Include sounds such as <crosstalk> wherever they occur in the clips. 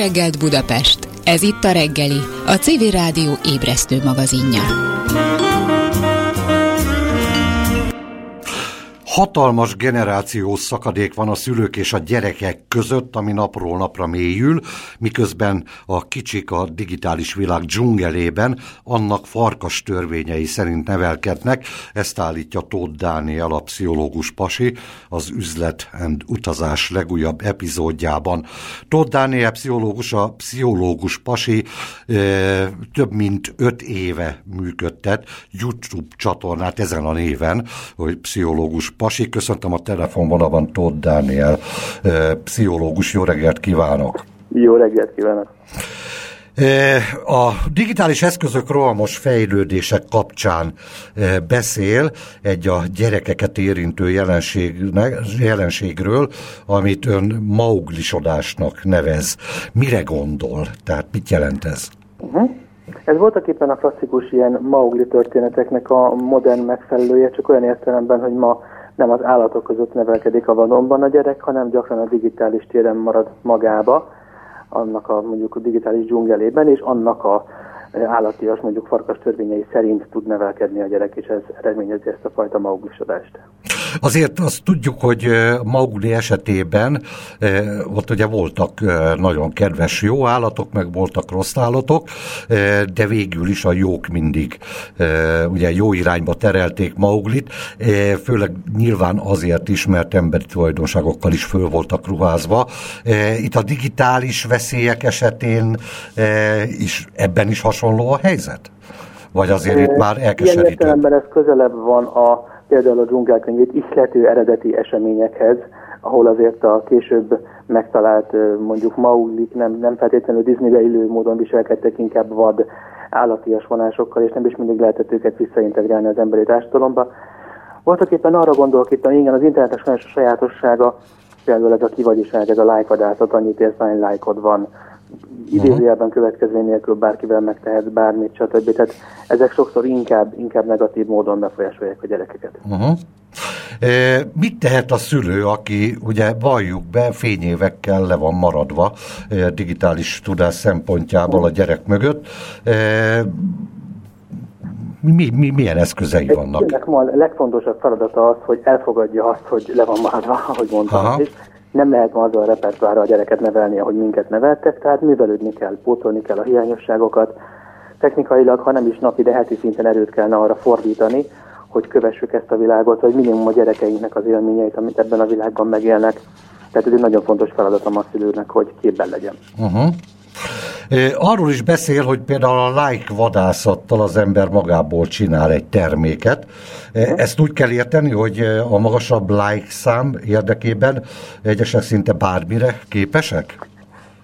reggelt Budapest! Ez itt a reggeli, a CV Rádió ébresztő magazinja. Hatalmas generációs szakadék van a szülők és a gyerekek között, ami napról napra mélyül, miközben a kicsik a digitális világ dzsungelében annak farkas törvényei szerint nevelkednek, ezt állítja Tóth Dániel, a pszichológus pasi, az üzlet and utazás legújabb epizódjában. Tóth Dániel pszichológus, a pszichológus pasi e, több mint öt éve működtet YouTube csatornát ezen a néven, hogy pszichológus Pasi, köszöntöm a telefonvonalban Tóth Dániel, pszichológus. Jó reggelt kívánok! Jó reggelt kívánok! A digitális eszközök rohamos fejlődések kapcsán beszél egy a gyerekeket érintő jelenségről, amit ön mauglisodásnak nevez. Mire gondol? Tehát mit jelent ez? Uh-huh. Ez voltak éppen a klasszikus ilyen maugli történeteknek a modern megfelelője, csak olyan értelemben, hogy ma nem az állatok között nevelkedik a vadonban a gyerek, hanem gyakran a digitális téren marad magába, annak a mondjuk a digitális dzsungelében, és annak a állatias, mondjuk farkas törvényei szerint tud nevelkedni a gyerek, és ez eredményezi ezt a fajta mauglisodást. Azért azt tudjuk, hogy Maugli esetében ott ugye voltak nagyon kedves jó állatok, meg voltak rossz állatok, de végül is a jók mindig ugye jó irányba terelték Mauglit, főleg nyilván azért is, mert emberi tulajdonságokkal is föl voltak ruházva. Itt a digitális veszélyek esetén is ebben is hasonló a helyzet? Vagy azért itt már elkeserítő? Ilyen ez közelebb van a például a dzsungelkönyvét ihlető eredeti eseményekhez, ahol azért a később megtalált mondjuk Mauglik nem, nem feltétlenül Disneybe illő módon viselkedtek, inkább vad állatias vonásokkal, és nem is mindig lehetett őket visszaintegrálni az emberi társadalomba. Voltak éppen arra gondolok itt, igen, az internetes sajátossága, például ez a kivagyiság, ez a lájkadásat, annyit érsz, lájkod van, idézőjelben következmény nélkül bárkivel megtehet bármit, stb. Tehát ezek sokszor inkább, inkább negatív módon befolyásolják a gyerekeket. Uh-huh. E, mit tehet a szülő, aki ugye valljuk be, fényévekkel le van maradva e, digitális tudás szempontjából a gyerek mögött? E, mi, mi, milyen eszközei Egy vannak? A legfontosabb feladata az, hogy elfogadja azt, hogy le van maradva, ahogy mondtam. Nem lehet ma azzal a repertoárra a gyereket nevelni, ahogy minket neveltek, tehát művelődni kell, pótolni kell a hiányosságokat, technikailag, ha nem is napi, de heti szinten erőt kellene arra fordítani, hogy kövessük ezt a világot, vagy minimum a gyerekeinknek az élményeit, amit ebben a világban megélnek. Tehát ez egy nagyon fontos feladat a szülőnek, hogy képben legyen. Uh-huh. Arról is beszél, hogy például a like vadászattal az ember magából csinál egy terméket. Ezt úgy kell érteni, hogy a magasabb like szám érdekében egyesek szinte bármire képesek?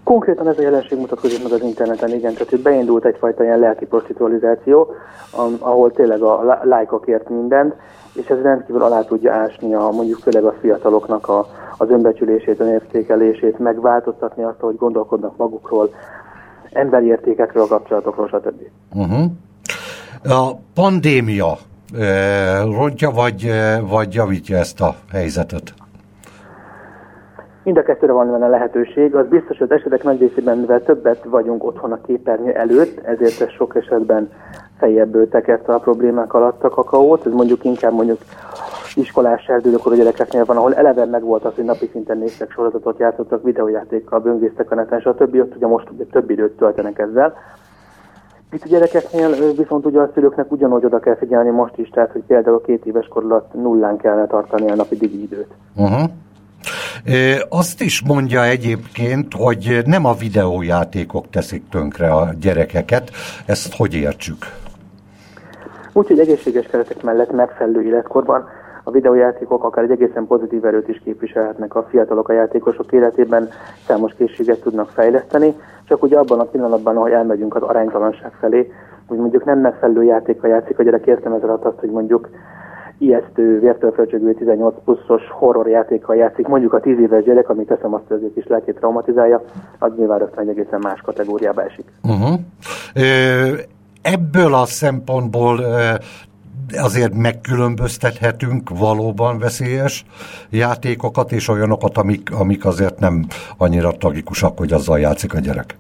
Konkrétan ez a jelenség mutatkozik meg az interneten, igen, tehát hogy beindult egyfajta ilyen lelki prostitualizáció, ahol tényleg a lájkokért mindent, és ez rendkívül alá tudja ásni a, mondjuk főleg a fiataloknak a, az önbecsülését, önértékelését, megváltoztatni azt, hogy gondolkodnak magukról, emberi értékekről, a kapcsolatokról, stb. Uh-huh. A pandémia e, rontja, vagy, vagy javítja ezt a helyzetet? Mind a kettőre van benne lehetőség. Az biztos, hogy az esetek nagy részében, mivel többet vagyunk otthon a képernyő előtt, ezért ez sok esetben fejebb tekerte a problémák alatt a kakaót. Ez mondjuk inkább mondjuk iskolás erdőkor a gyerekeknél van, ahol eleve meg volt az, hogy napi szinten néztek sorozatot, játszottak videójátékkal, böngésztek a neten, stb. Ott ugye most ugye több időt töltenek ezzel. Itt a gyerekeknél viszont ugye a szülőknek ugyanúgy oda kell figyelni most is, tehát hogy például a két éves kor alatt nullán kellene tartani a napi digi időt. Uh-huh. Azt is mondja egyébként, hogy nem a videójátékok teszik tönkre a gyerekeket. Ezt hogy értsük? Úgyhogy egészséges keretek mellett megfelelő életkorban a videójátékok akár egy egészen pozitív erőt is képviselhetnek a fiatalok a játékosok életében, számos készséget tudnak fejleszteni, csak ugye abban a pillanatban, ahogy elmegyünk az aránytalanság felé, hogy mondjuk nem megfelelő játékkal játszik a gyerek, értem ez azt, hogy mondjuk ijesztő, vértől 18 pluszos horror játékkal játszik, mondjuk a 10 éves gyerek, ami teszem azt, hogy is lelkét traumatizálja, az nyilván rögtön egy egészen más kategóriába esik. Uh-huh. Ebből a szempontból azért megkülönböztethetünk valóban veszélyes játékokat és olyanokat, amik, amik azért nem annyira tragikusak, hogy azzal játszik a gyerek.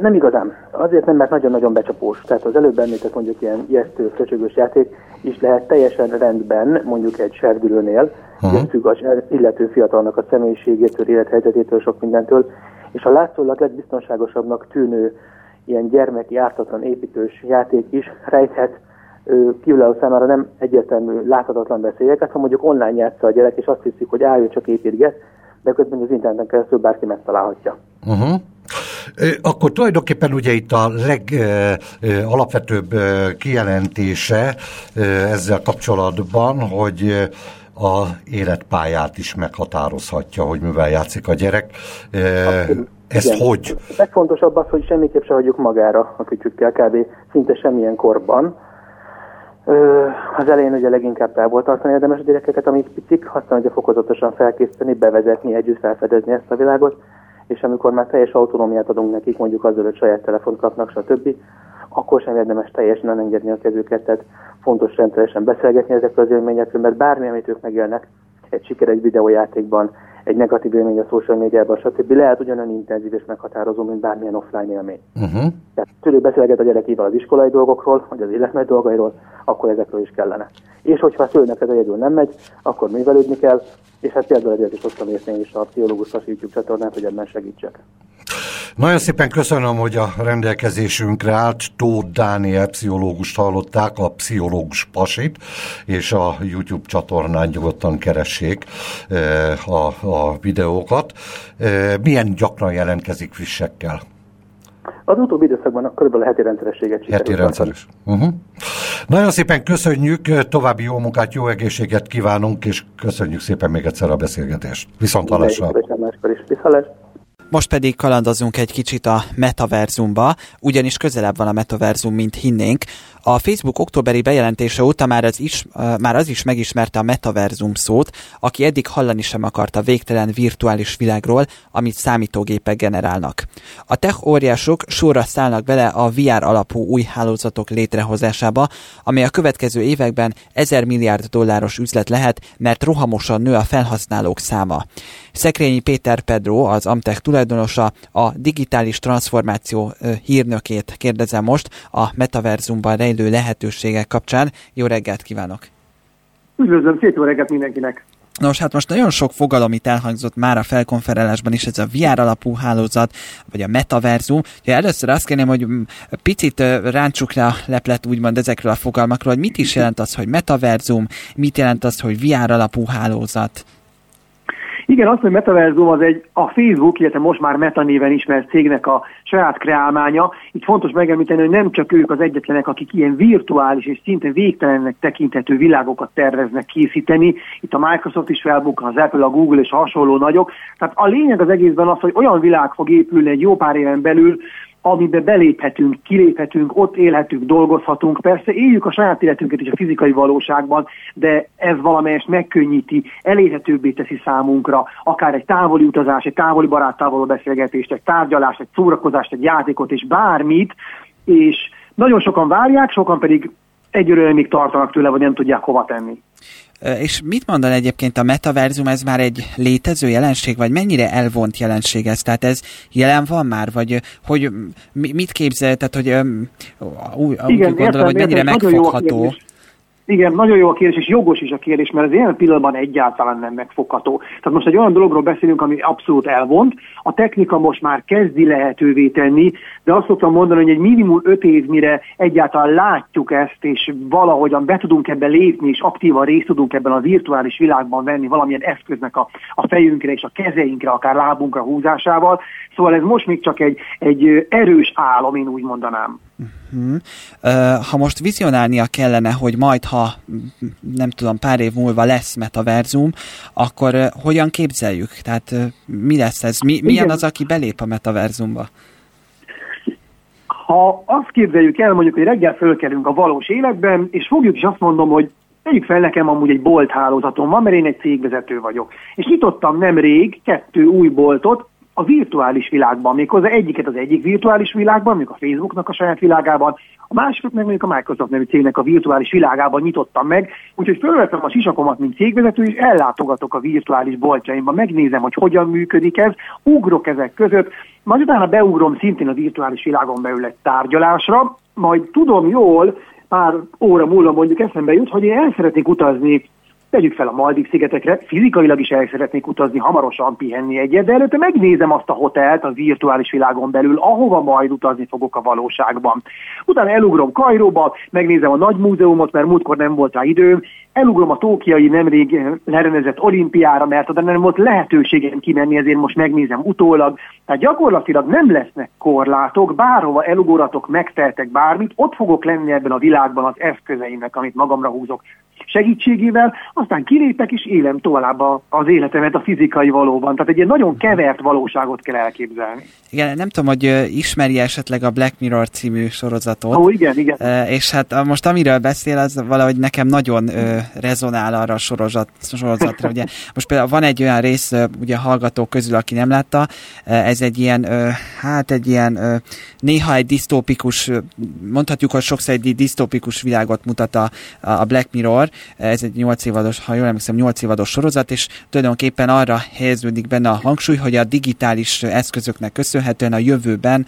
Nem igazán. Azért nem, mert nagyon-nagyon becsapós. Tehát az előbb említett mondjuk ilyen ijesztő, köcsögös játék is lehet teljesen rendben, mondjuk egy serdülőnél, uh-huh. függ az illető fiatalnak a személyiségétől, élethelyzetétől, sok mindentől, és a látszólag legbiztonságosabbnak tűnő ilyen gyermeki, ártatlan építős játék is rejthet kívülálló számára nem egyértelmű láthatatlan veszélyeket, ha mondjuk online játsza a gyerek, és azt hiszik, hogy álljon csak építget, de közben az interneten keresztül bárki megtalálhatja. Uh-huh. Akkor tulajdonképpen ugye itt a legalapvetőbb kijelentése ezzel kapcsolatban, hogy a életpályát is meghatározhatja, hogy mivel játszik a gyerek. Abszolút. Ez Igen. hogy? A legfontosabb az, hogy semmiképp se hagyjuk magára a kütyükkel, kb. szinte semmilyen korban. Az elején ugye leginkább távol tartani érdemes a gyerekeket, amik picik, aztán ugye fokozatosan felkészíteni, bevezetni, együtt felfedezni ezt a világot, és amikor már teljes autonómiát adunk nekik, mondjuk azzal, hogy saját telefont kapnak, stb., akkor sem érdemes teljesen elengedni a kezüket, tehát fontos rendszeresen beszélgetni ezekről az élményekről, mert bármi, amit ők megélnek egy sikeres videójátékban, egy negatív élmény a social médiában, stb. lehet ugyanolyan intenzív és meghatározó, mint bármilyen offline élmény. Uh-huh. Tehát tőlük beszélget a gyerekével az iskolai dolgokról, vagy az életmegy dolgairól, akkor ezekről is kellene. És hogyha a szülőnek ez egyedül nem megy, akkor művelődni kell, és hát például ezért is hoztam érteni is a pszichológus YouTube csatornát, hogy ebben segítsek. Nagyon szépen köszönöm, hogy a rendelkezésünkre állt. Tóth Dániel pszichológust hallották, a pszichológus pasit, és a YouTube csatornán nyugodtan keressék eh, a, a videókat. Eh, milyen gyakran jelentkezik frissekkel? Az utóbbi időszakban körülbelül heti rendszerességet sikerült. Heti rendszeres. Uh-huh. Nagyon szépen köszönjük, további jó munkát, jó egészséget kívánunk, és köszönjük szépen még egyszer a beszélgetést. Viszont hallásra. Viszont most pedig kalandozunk egy kicsit a metaverzumba, ugyanis közelebb van a metaverzum, mint hinnénk. A Facebook októberi bejelentése óta már az, is, már az is megismerte a metaverzum szót, aki eddig hallani sem akarta végtelen virtuális világról, amit számítógépek generálnak. A tech óriások sorra szállnak bele a VR alapú új hálózatok létrehozásába, amely a következő években 1000 milliárd dolláros üzlet lehet, mert rohamosan nő a felhasználók száma. Szekrényi Péter Pedro, az Amtech tulajdonosa, a digitális transformáció hírnökét kérdezem most a metaverzumban rejlő lehetőségek kapcsán. Jó reggelt kívánok! Üdvözlöm, szép jó reggelt mindenkinek! Nos, hát most nagyon sok fogalom itt elhangzott már a felkonferálásban is, ez a VR alapú hálózat, vagy a metaverzum. Ugye először azt kérném, hogy picit ráncsuk le a leplet úgymond ezekről a fogalmakról, hogy mit is jelent az, hogy metaverzum, mit jelent az, hogy VR alapú hálózat. Igen, azt, hogy Metaverzum az egy a Facebook, illetve most már Meta néven ismert cégnek a saját kreálmánya. Itt fontos megemlíteni, hogy nem csak ők az egyetlenek, akik ilyen virtuális és szinte végtelennek tekinthető világokat terveznek készíteni. Itt a Microsoft is felbukkan, az Apple, a Google és hasonló nagyok. Tehát a lényeg az egészben az, hogy olyan világ fog épülni egy jó pár éven belül, amibe beléphetünk, kiléphetünk, ott élhetünk, dolgozhatunk. Persze éljük a saját életünket is a fizikai valóságban, de ez valamelyest megkönnyíti, elérhetőbbé teszi számunkra, akár egy távoli utazás, egy távoli baráttával való beszélgetést, egy tárgyalást, egy szórakozást, egy játékot és bármit, és nagyon sokan várják, sokan pedig egyről még tartanak tőle, vagy nem tudják hova tenni. És mit mondan egyébként a metaverzum, ez már egy létező jelenség, vagy mennyire elvont jelenség ez? Tehát ez jelen van már, vagy hogy mit képzel, tehát hogy úgy, Igen, úgy gondolom, értem, hogy mennyire értem, megfogható. Igen, nagyon jó a kérdés, és jogos is a kérdés, mert az ilyen pillanatban egyáltalán nem megfogható. Tehát most egy olyan dologról beszélünk, ami abszolút elvont. A technika most már kezdi lehetővé tenni, de azt szoktam mondani, hogy egy minimum öt év, mire egyáltalán látjuk ezt, és valahogyan be tudunk ebbe lépni, és aktívan részt tudunk ebben a virtuális világban venni valamilyen eszköznek a, a fejünkre és a kezeinkre, akár lábunkra húzásával. Szóval ez most még csak egy, egy erős álom, én úgy mondanám. Uh-huh. Ha most vizionálnia kellene, hogy majd, ha nem tudom, pár év múlva lesz metaverzum, akkor hogyan képzeljük? Tehát mi lesz ez? Mi, milyen az, aki belép a metaverzumba? Ha azt képzeljük el, mondjuk, hogy reggel fölkelünk a valós életben, és fogjuk is azt mondom, hogy Tegyük fel nekem amúgy egy bolt hálózatom van, mert én egy cégvezető vagyok. És nyitottam nemrég kettő új boltot, a virtuális világban, méghozzá egyiket az egyik virtuális világban, mondjuk a Facebooknak a saját világában, a másikat meg mondjuk a Microsoft nevű cégnek a virtuális világában nyitottam meg, úgyhogy fölvettem a sisakomat, mint cégvezető, és ellátogatok a virtuális boltjaimba, megnézem, hogy hogyan működik ez, ugrok ezek között, majd utána beugrom szintén a virtuális világon belül egy tárgyalásra, majd tudom jól, pár óra múlva mondjuk eszembe jut, hogy én el szeretnék utazni tegyük fel a Maldiv szigetekre, fizikailag is el szeretnék utazni, hamarosan pihenni egyet, de előtte megnézem azt a hotelt a virtuális világon belül, ahova majd utazni fogok a valóságban. Utána elugrom Kajróba, megnézem a nagy múzeumot, mert múltkor nem volt rá időm, elugrom a tókiai nemrég lerendezett olimpiára, mert oda nem volt lehetőségem kimenni, ezért most megnézem utólag. Tehát gyakorlatilag nem lesznek korlátok, bárhova elugorhatok, megtehetek bármit, ott fogok lenni ebben a világban az eszközeimnek, amit magamra húzok segítségével, aztán kilépek és élem tovább az életemet a fizikai valóban. Tehát egy ilyen nagyon kevert valóságot kell elképzelni. Igen, nem tudom, hogy ismeri esetleg a Black Mirror című sorozatot. Ó, igen, igen. És hát most amiről beszél, az valahogy nekem nagyon rezonál arra a sorozat, sorozatra. Ugye most például van egy olyan rész, ugye hallgatók közül, aki nem látta, ez egy ilyen, hát egy ilyen néha egy disztópikus, mondhatjuk, hogy sokszor egy disztópikus világot mutat a, a Black Mirror, ez egy 8 évados, ha jól emlékszem, 8 évados sorozat, és tulajdonképpen arra helyeződik benne a hangsúly, hogy a digitális eszközöknek köszönhetően a jövőben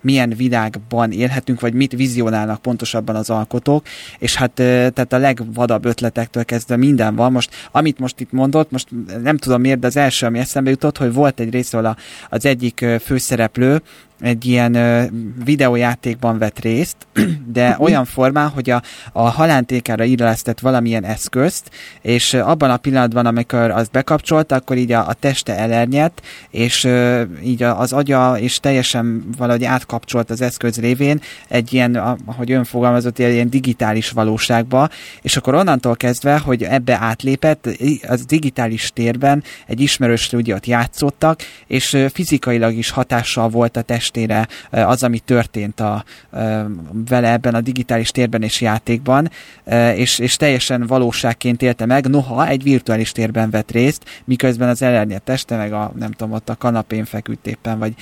milyen világban élhetünk, vagy mit vizionálnak pontosabban az alkotók, és hát tehát a legvadabb ötletektől kezdve minden van. Most, amit most itt mondott, most nem tudom miért, de az első, ami eszembe jutott, hogy volt egy részről az egyik főszereplő, egy ilyen ö, videójátékban vett részt, <clears throat> de uh-huh. olyan formán, hogy a, a halántékára illesztett valamilyen eszközt, és abban a pillanatban, amikor azt bekapcsolta, akkor így a, a teste elernyett, és ö, így az agya és teljesen valahogy átkapcsolt az eszköz révén egy ilyen, ahogy ön fogalmazott, ilyen digitális valóságba, és akkor onnantól kezdve, hogy ebbe átlépett, az digitális térben egy ismerős stúdiót játszottak, és fizikailag is hatással volt a test testére az, ami történt a, vele ebben a digitális térben és játékban, és, és teljesen valóságként élte meg, noha egy virtuális térben vett részt, miközben az elernyett teste meg a, nem tudom, ott a kanapén feküdt éppen, vagy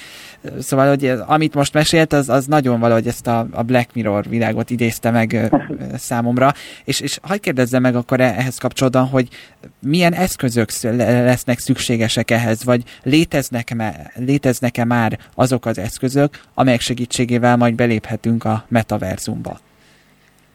szóval, hogy amit most mesélt, az, az nagyon valahogy ezt a, a Black Mirror világot idézte meg számomra, és, és hagyd kérdezzem meg akkor e, ehhez kapcsolatban, hogy milyen eszközök lesznek szükségesek ehhez, vagy léteznek-e, léteznek-e már azok az eszközök, amelyek segítségével majd beléphetünk a metaverzumba?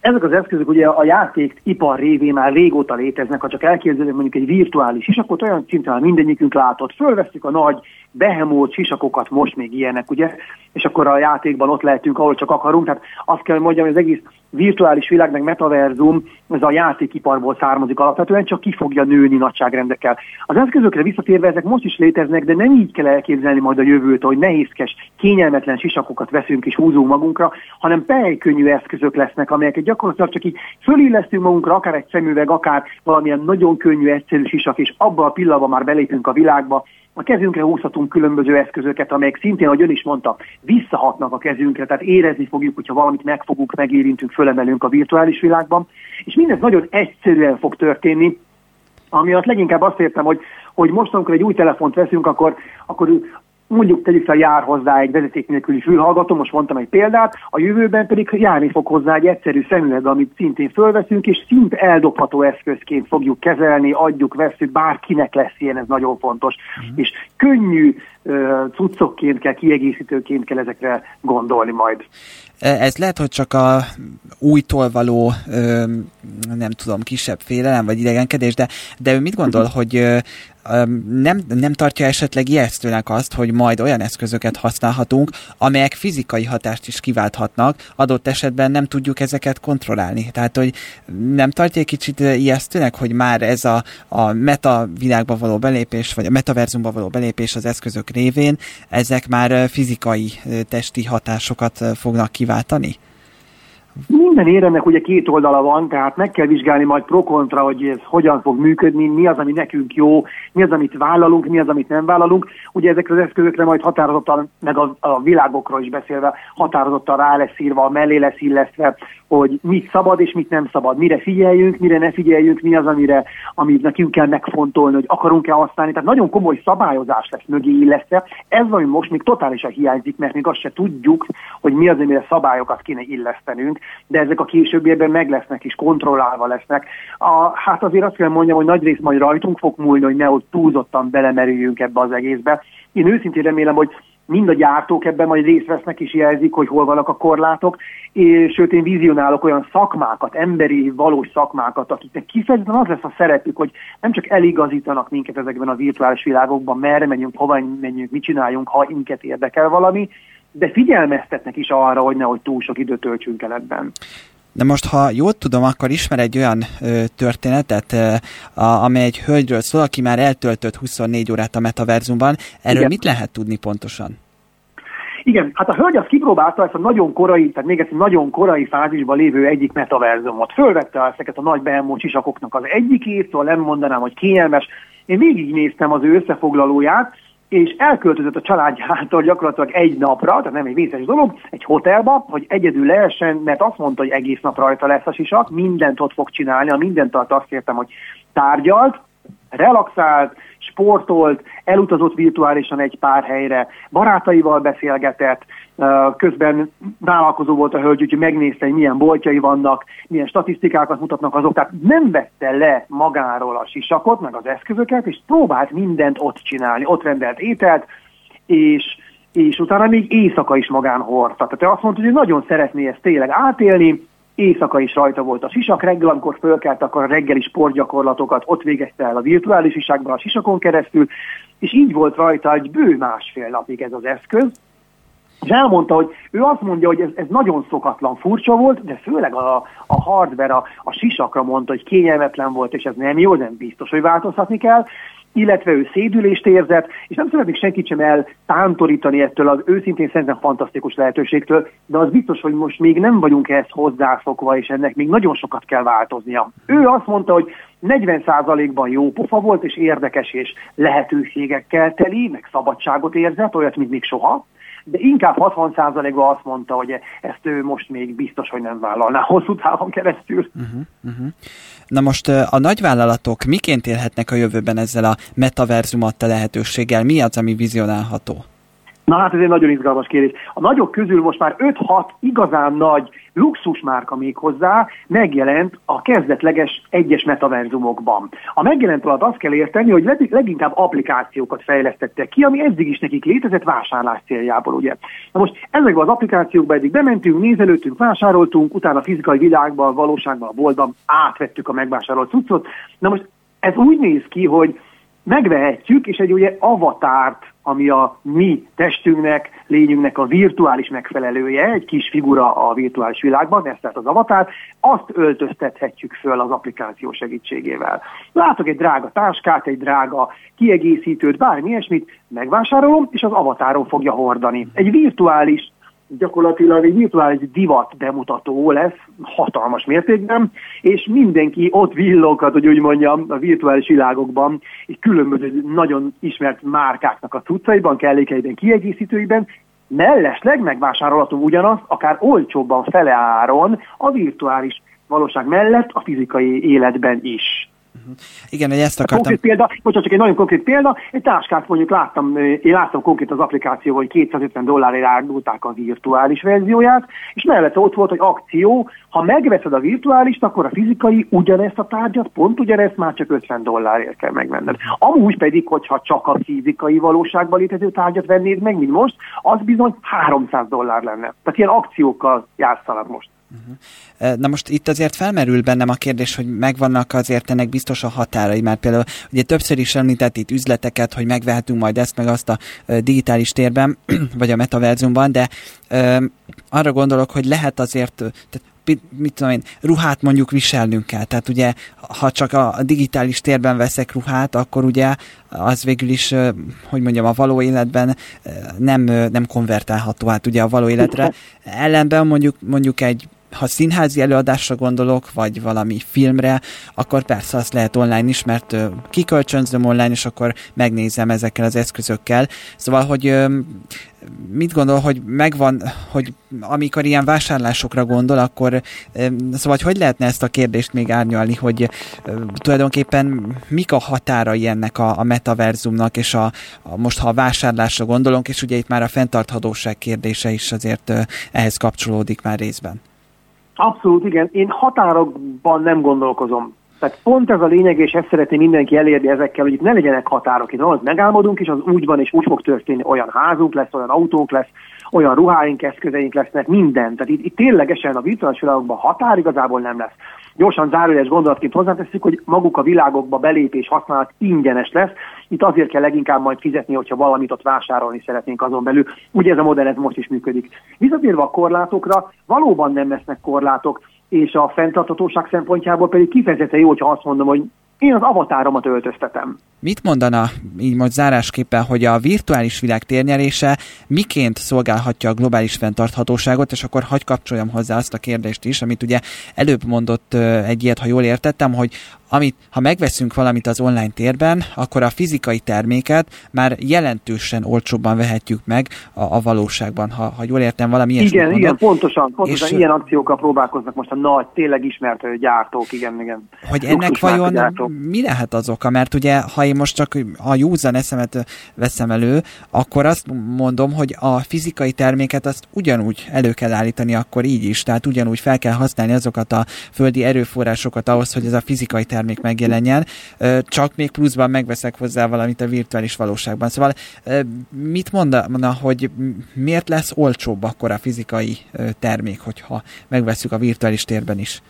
Ezek az eszközök ugye a játék ipar révén már régóta léteznek, ha csak elképzelünk mondjuk egy virtuális is, akkor olyan szinten mindegyikünk látott. Fölveszük a nagy behemót, sisakokat, most még ilyenek, ugye, és akkor a játékban ott lehetünk, ahol csak akarunk. Tehát azt kell mondjam, hogy az egész virtuális világ, meg metaverzum, ez a játékiparból származik alapvetően, csak ki fogja nőni nagyságrendekkel. Az eszközökre visszatérve ezek most is léteznek, de nem így kell elképzelni majd a jövőt, hogy nehézkes, kényelmetlen sisakokat veszünk és húzunk magunkra, hanem pejkönnyű eszközök lesznek, amelyeket gyakorlatilag csak így fölillesztünk magunkra, akár egy szemüveg, akár valamilyen nagyon könnyű, egyszerű sisak, és abban a pillanatban már belépünk a világba, a kezünkre húzhatunk különböző eszközöket, amelyek szintén, ahogy ön is mondta, visszahatnak a kezünkre, tehát érezni fogjuk, hogyha valamit megfogunk, megérintünk, fölemelünk a virtuális világban, és mindez nagyon egyszerűen fog történni, ami azt leginkább azt értem, hogy, hogy most, amikor egy új telefont veszünk, akkor, akkor mondjuk tegyük fel, jár hozzá egy vezeték nélküli fülhallgató, most mondtam egy példát, a jövőben pedig járni fog hozzá egy egyszerű szemüveg, amit szintén fölveszünk, és szint eldobható eszközként fogjuk kezelni, adjuk, veszük, bárkinek lesz ilyen, ez nagyon fontos. Mm. És könnyű uh, cuccokként kell, kiegészítőként kell ezekre gondolni majd. Ez lehet, hogy csak a újtól való, nem tudom, kisebb félelem vagy idegenkedés, de, de ő mit gondol, mhm. hogy nem, nem tartja esetleg ijesztőnek azt, hogy majd olyan eszközöket használhatunk, amelyek fizikai hatást is kiválthatnak, adott esetben nem tudjuk ezeket kontrollálni. Tehát, hogy nem tartja egy kicsit ijesztőnek, hogy már ez a, a meta világba való belépés, vagy a metaverzumba való belépés az eszközök révén, ezek már fizikai testi hatásokat fognak kiváltani? Minden éremnek ugye két oldala van, tehát meg kell vizsgálni majd pro-kontra, hogy ez hogyan fog működni, mi az, ami nekünk jó, mi az, amit vállalunk, mi az, amit nem vállalunk. Ugye ezekre az eszközökre majd határozottan, meg a, a világokról is beszélve, határozottan rá lesz írva, mellé lesz illesztve, hogy mit szabad és mit nem szabad, mire figyeljünk, mire ne figyeljünk, mi az, amire, amit nekünk kell megfontolni, hogy akarunk-e használni. Tehát nagyon komoly szabályozás lesz mögé illesztve. Ez ami most még totálisan hiányzik, mert még azt se tudjuk, hogy mi az, amire szabályokat kéne illesztenünk de ezek a későbbiekben meg lesznek és kontrollálva lesznek. A, hát azért azt kell mondjam, hogy nagy rész majd rajtunk fog múlni, hogy ne ott túlzottan belemerüljünk ebbe az egészbe. Én őszintén remélem, hogy mind a gyártók ebben majd részt vesznek és jelzik, hogy hol vannak a korlátok, és sőt én vizionálok olyan szakmákat, emberi, valós szakmákat, akiknek kifejezetten az lesz a szerepük, hogy nem csak eligazítanak minket ezekben a virtuális világokban, merre menjünk, hova menjünk, mit csináljunk, ha minket érdekel valami, de figyelmeztetnek is arra, hogy nehogy túl sok időt töltsünk el ebben. De most, ha jól tudom, akkor ismer egy olyan ö, történetet, ö, a, amely egy hölgyről szól, aki már eltöltött 24 órát a metaverzumban. Erről Igen. mit lehet tudni pontosan? Igen, hát a hölgy azt kipróbálta ezt a nagyon korai, tehát még ezt a nagyon korai fázisban lévő egyik metaverzumot. Fölvette ezeket a nagy beemó csisakoknak az egyikét, szóval nem mondanám, hogy kényelmes. Én végignéztem az ő összefoglalóját, és elköltözött a családjától gyakorlatilag egy napra, tehát nem egy vészes dolog, egy hotelba, hogy egyedül lehessen, mert azt mondta, hogy egész nap rajta lesz a sisak, mindent ott fog csinálni, a mindent alatt azt kértem, hogy tárgyalt, relaxált, sportolt, elutazott virtuálisan egy pár helyre, barátaival beszélgetett, közben vállalkozó volt a hölgy, úgyhogy megnézte, hogy milyen boltjai vannak, milyen statisztikákat mutatnak azok, tehát nem vette le magáról a sisakot, meg az eszközöket, és próbált mindent ott csinálni, ott rendelt ételt, és és utána még éjszaka is magán hordta. Tehát azt mondta, hogy nagyon szeretné ezt tényleg átélni, éjszaka is rajta volt a sisak, reggel, amikor fölkelt, akkor a reggeli sportgyakorlatokat ott végezte el a virtuális sisákban a sisakon keresztül, és így volt rajta egy bő másfél napig ez az eszköz, és elmondta, hogy ő azt mondja, hogy ez, ez nagyon szokatlan, furcsa volt, de főleg a, a hardware, a, a sisakra mondta, hogy kényelmetlen volt, és ez nem jó, nem biztos, hogy változtatni kell, illetve ő szédülést érzett, és nem szeretnék senkit sem eltántorítani ettől az őszintén szerintem fantasztikus lehetőségtől, de az biztos, hogy most még nem vagyunk ehhez hozzászokva, és ennek még nagyon sokat kell változnia. Ő azt mondta, hogy 40%-ban jó pofa volt, és érdekes, és lehetőségekkel teli, meg szabadságot érzett, olyat, mint még soha de inkább 60%-ban azt mondta, hogy ezt ő most még biztos, hogy nem vállalná hosszú távon keresztül. Uh-huh, uh-huh. Na most a nagyvállalatok miként élhetnek a jövőben ezzel a metaverzum adta lehetőséggel? Mi az, ami vizionálható? Na hát ez egy nagyon izgalmas kérdés. A nagyok közül most már 5-6 igazán nagy luxusmárka még hozzá megjelent a kezdetleges egyes metaverzumokban. A megjelent alatt azt kell érteni, hogy leginkább applikációkat fejlesztettek ki, ami eddig is nekik létezett vásárlás céljából, ugye. Na most ezekben az applikációkban eddig bementünk, nézelődtünk, vásároltunk, utána a fizikai világban, valóságban, a boltban átvettük a megvásárolt cuccot. Na most ez úgy néz ki, hogy megvehetjük, és egy ugye avatárt, ami a mi testünknek, lényünknek a virtuális megfelelője, egy kis figura a virtuális világban, ez tehát az avatár, azt öltöztethetjük föl az applikáció segítségével. Látok egy drága táskát, egy drága kiegészítőt, bármi ilyesmit, megvásárolom, és az avatáron fogja hordani. Egy virtuális gyakorlatilag egy virtuális divat bemutató lesz, hatalmas mértékben, és mindenki ott villoghat, hogy úgy mondjam, a virtuális világokban, és különböző nagyon ismert márkáknak a cuccaiban, kellékeiben, kiegészítőiben, mellesleg megvásárolható ugyanaz, akár olcsóbban fele áron a virtuális valóság mellett a fizikai életben is. Uh-huh. Igen, ezt akartam... Konkrét példa, bocsánat, csak egy nagyon konkrét példa, egy táskát mondjuk láttam, én láttam konkrét az applikáció, hogy 250 dollárért árulták a virtuális verzióját, és mellette ott volt, hogy akció, ha megveszed a virtuális, akkor a fizikai ugyanezt a tárgyat, pont ugyanezt már csak 50 dollárért kell megvenned. Amúgy pedig, hogyha csak a fizikai valóságban létező tárgyat vennéd meg, mint most, az bizony 300 dollár lenne. Tehát ilyen akciókkal játszanak most. Uh-huh. Na most itt azért felmerül bennem a kérdés, hogy megvannak azért ennek biztos a határai, mert például ugye többször is említett itt üzleteket, hogy megvehetünk majd ezt meg azt a digitális térben, <clears throat> vagy a metaverzumban, de ö, arra gondolok, hogy lehet azért, tehát mit tudom én, ruhát mondjuk viselnünk kell. Tehát ugye, ha csak a digitális térben veszek ruhát, akkor ugye az végül is, hogy mondjam, a való életben nem, nem konvertálható hát ugye a való életre. <laughs> Ellenben mondjuk, mondjuk egy ha színházi előadásra gondolok, vagy valami filmre, akkor persze azt lehet online is, mert kikölcsönzöm online, és akkor megnézem ezekkel az eszközökkel. Szóval, hogy mit gondol, hogy megvan, hogy amikor ilyen vásárlásokra gondol, akkor szóval, hogy, hogy lehetne ezt a kérdést még árnyalni, hogy tulajdonképpen mik a határai ennek a, a metaverzumnak, és a, a, most ha a vásárlásra gondolunk, és ugye itt már a fenntarthatóság kérdése is azért ehhez kapcsolódik már részben. Abszolút, igen. Én határokban nem gondolkozom. Tehát pont ez a lényeg, és ezt szeretné mindenki elérni ezekkel, hogy itt ne legyenek határok. Itt az megálmodunk, és az úgy van, és úgy fog történni. Olyan házunk lesz, olyan autónk lesz, olyan ruháink, eszközeink lesznek, minden. Tehát itt, itt ténylegesen a virtuális világokban határ igazából nem lesz. Gyorsan zárójeles gondolatként hozzáteszük, hogy maguk a világokba belépés használat ingyenes lesz. Itt azért kell leginkább majd fizetni, hogyha valamit ott vásárolni szeretnénk azon belül. Ugye ez a modell ez most is működik. Visszatérve a korlátokra, valóban nem lesznek korlátok, és a fenntarthatóság szempontjából pedig kifejezetten jó, hogyha azt mondom, hogy én az avatáromat öltöztetem. Mit mondana így most zárásképpen, hogy a virtuális világ térnyerése miként szolgálhatja a globális fenntarthatóságot, és akkor hagy kapcsoljam hozzá azt a kérdést is, amit ugye előbb mondott egy ilyet, ha jól értettem, hogy amit, ha megveszünk valamit az online térben, akkor a fizikai terméket már jelentősen olcsóbban vehetjük meg a, a valóságban, ha, ha jól értem valami ilyesmit Igen, igen, pontosan, pontosan és, ilyen akciókkal próbálkoznak most a nagy, tényleg ismert gyártók, igen, igen. Hogy ennek vajon mi lehet az oka? Mert ugye, ha én most csak a józan eszemet veszem elő, akkor azt mondom, hogy a fizikai terméket azt ugyanúgy elő kell állítani akkor így is, tehát ugyanúgy fel kell használni azokat a földi erőforrásokat ahhoz, hogy ez a fizikai termék megjelenjen, csak még pluszban megveszek hozzá valamit a virtuális valóságban. Szóval mit mondana, hogy miért lesz olcsóbb akkor a fizikai termék, hogyha megveszük a virtuális térben is?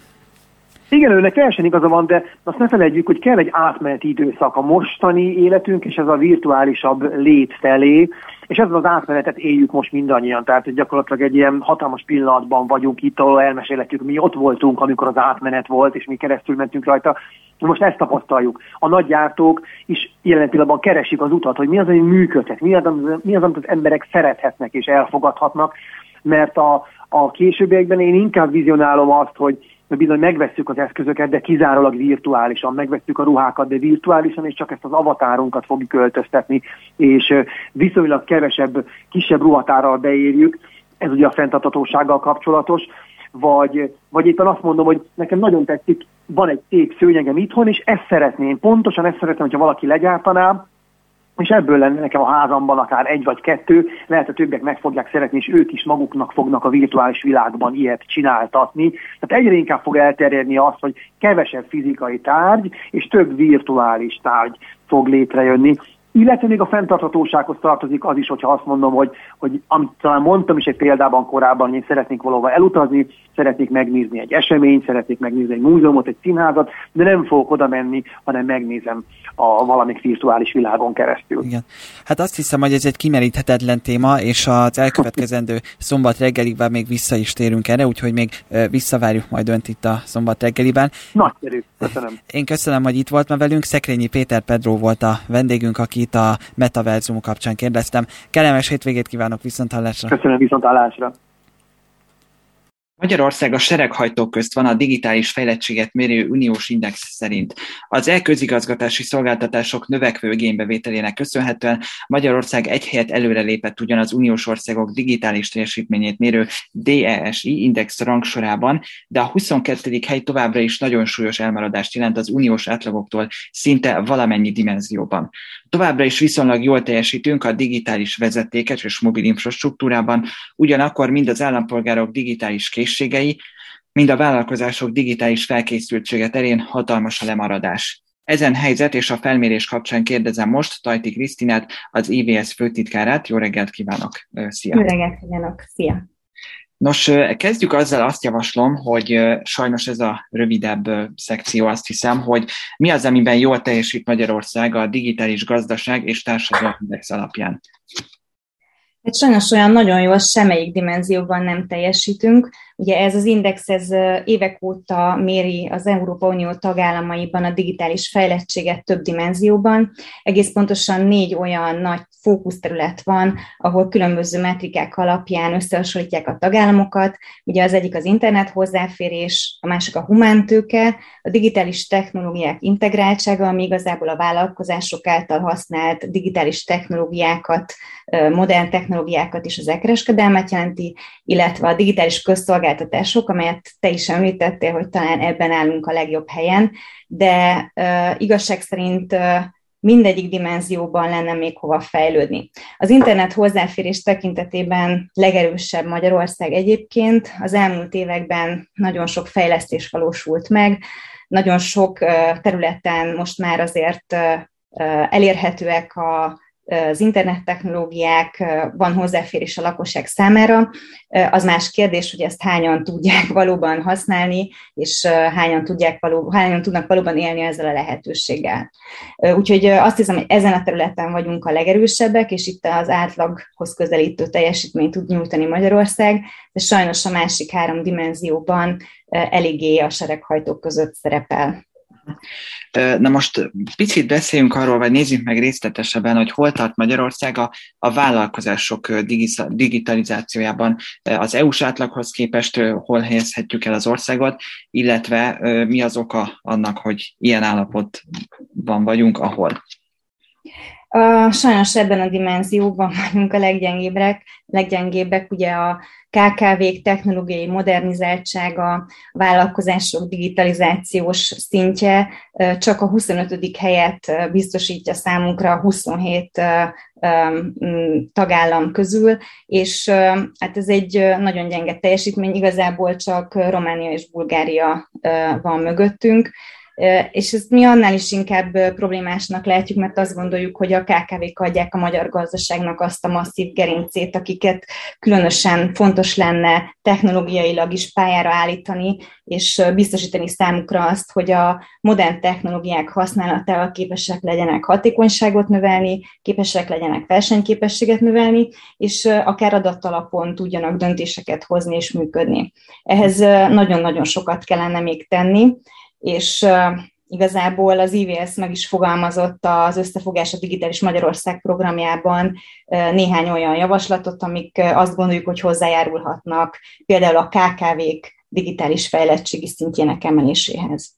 Igen, őnek teljesen igaza van, de azt ne felejtjük, hogy kell egy átmeneti időszak a mostani életünk, és ez a virtuálisabb lét felé, és ez az átmenetet éljük most mindannyian, tehát gyakorlatilag egy ilyen hatalmas pillanatban vagyunk itt, ahol elmesélhetjük, mi ott voltunk, amikor az átmenet volt, és mi keresztül mentünk rajta. Most ezt tapasztaljuk. A nagy gyártók is jelen pillanatban keresik az utat, hogy mi az, ami működhet, mi az, mi az amit az emberek szerethetnek és elfogadhatnak, mert a, a későbbiekben én inkább vizionálom azt, hogy bizony megvesszük az eszközöket, de kizárólag virtuálisan, megvesszük a ruhákat, de virtuálisan, és csak ezt az avatárunkat fogjuk költöztetni, és viszonylag kevesebb, kisebb ruhatárral beérjük, ez ugye a fenntartatósággal kapcsolatos, vagy, vagy éppen azt mondom, hogy nekem nagyon tetszik, van egy szép szőnyegem itthon, és ezt szeretném, pontosan ezt szeretném, hogyha valaki legyártaná, és ebből lenne nekem a házamban akár egy vagy kettő, lehet a többiek meg fogják szeretni, és ők is maguknak fognak a virtuális világban ilyet csináltatni. Tehát egyre inkább fog elterjedni az, hogy kevesebb fizikai tárgy, és több virtuális tárgy fog létrejönni. Illetve még a fenntarthatósághoz tartozik az is, hogyha azt mondom, hogy, hogy amit talán mondtam is egy példában korábban, hogy én szeretnék valahova elutazni, szeretnék megnézni egy eseményt, szeretnék megnézni egy múzeumot, egy színházat, de nem fogok oda menni, hanem megnézem a valamik virtuális világon keresztül. Igen. Hát azt hiszem, hogy ez egy kimeríthetetlen téma, és az elkövetkezendő szombat reggeliben még vissza is térünk erre, úgyhogy még visszavárjuk majd önt itt a szombat reggeliben. Nagyszerű, köszönöm. Én köszönöm, hogy itt volt ma velünk. Szekrényi Péter Pedro volt a vendégünk, akit a Metaverzum kapcsán kérdeztem. Kellemes hétvégét kívánok, viszont hallásra. Köszönöm, viszont hallásra. Magyarország a sereghajtók közt van a digitális fejlettséget mérő uniós index szerint. Az e-közigazgatási szolgáltatások növekvő igénybevételének köszönhetően Magyarország egy helyet előrelépett ugyan az uniós országok digitális teljesítményét mérő DESI index rangsorában, de a 22. hely továbbra is nagyon súlyos elmaradást jelent az uniós átlagoktól szinte valamennyi dimenzióban. Továbbra is viszonylag jól teljesítünk a digitális vezetékes és mobil infrastruktúrában, ugyanakkor mind az állampolgárok digitális készségei, mind a vállalkozások digitális felkészültsége terén hatalmas a lemaradás. Ezen helyzet és a felmérés kapcsán kérdezem most Tajti Krisztinát, az IVS főtitkárát. Jó reggelt kívánok! Szia! Jó reggelt kívánok! Szia! Nos, kezdjük azzal, azt javaslom, hogy sajnos ez a rövidebb szekció, azt hiszem, hogy mi az, amiben jól teljesít Magyarország a digitális gazdaság és társadalmi index alapján. Hát sajnos olyan nagyon jól semmelyik dimenzióban nem teljesítünk, Ugye ez az index ez évek óta méri az Európa Unió tagállamaiban a digitális fejlettséget több dimenzióban. Egész pontosan négy olyan nagy fókuszterület van, ahol különböző metrikák alapján összehasonlítják a tagállamokat. Ugye az egyik az internet hozzáférés, a másik a humántőke, a digitális technológiák integráltsága, ami igazából a vállalkozások által használt digitális technológiákat, modern technológiákat és az elkereskedelmet jelenti, illetve a digitális közszolgáltatások, amelyet te is említettél, hogy talán ebben állunk a legjobb helyen, de uh, igazság szerint uh, mindegyik dimenzióban lenne még hova fejlődni. Az internet hozzáférés tekintetében legerősebb Magyarország egyébként. Az elmúlt években nagyon sok fejlesztés valósult meg, nagyon sok területen most már azért elérhetőek a az internet technológiák, van hozzáférés a lakosság számára. Az más kérdés, hogy ezt hányan tudják <laughs> valóban használni, és hányan, tudják való, hányan tudnak valóban élni ezzel a lehetőséggel. Úgyhogy azt hiszem, hogy ezen a területen vagyunk a legerősebbek, és itt az átlaghoz közelítő teljesítményt tud nyújtani Magyarország, de sajnos a másik három dimenzióban eléggé a sereghajtók között szerepel. Na most picit beszéljünk arról, vagy nézzük meg részletesebben, hogy hol tart Magyarország a, a vállalkozások digitalizációjában az EU-s átlaghoz képest, hol helyezhetjük el az országot, illetve mi az oka annak, hogy ilyen állapotban vagyunk, ahol. Sajnos ebben a dimenzióban <laughs> vagyunk a leggyengébbek, leggyengébbek ugye a KKV-k technológiai modernizáltsága, a vállalkozások digitalizációs szintje csak a 25. helyet biztosítja számunkra a 27 tagállam közül, és hát ez egy nagyon gyenge teljesítmény, igazából csak Románia és Bulgária van mögöttünk, és ezt mi annál is inkább problémásnak látjuk, mert azt gondoljuk, hogy a KKV-k adják a magyar gazdaságnak azt a masszív gerincét, akiket különösen fontos lenne technológiailag is pályára állítani, és biztosítani számukra azt, hogy a modern technológiák használatával képesek legyenek hatékonyságot növelni, képesek legyenek versenyképességet növelni, és akár adatalapon tudjanak döntéseket hozni és működni. Ehhez nagyon-nagyon sokat kellene még tenni, és igazából az IVS meg is fogalmazott az Összefogás a Digitális Magyarország programjában néhány olyan javaslatot, amik azt gondoljuk, hogy hozzájárulhatnak. Például a KKV-k digitális fejlettségi szintjének emeléséhez.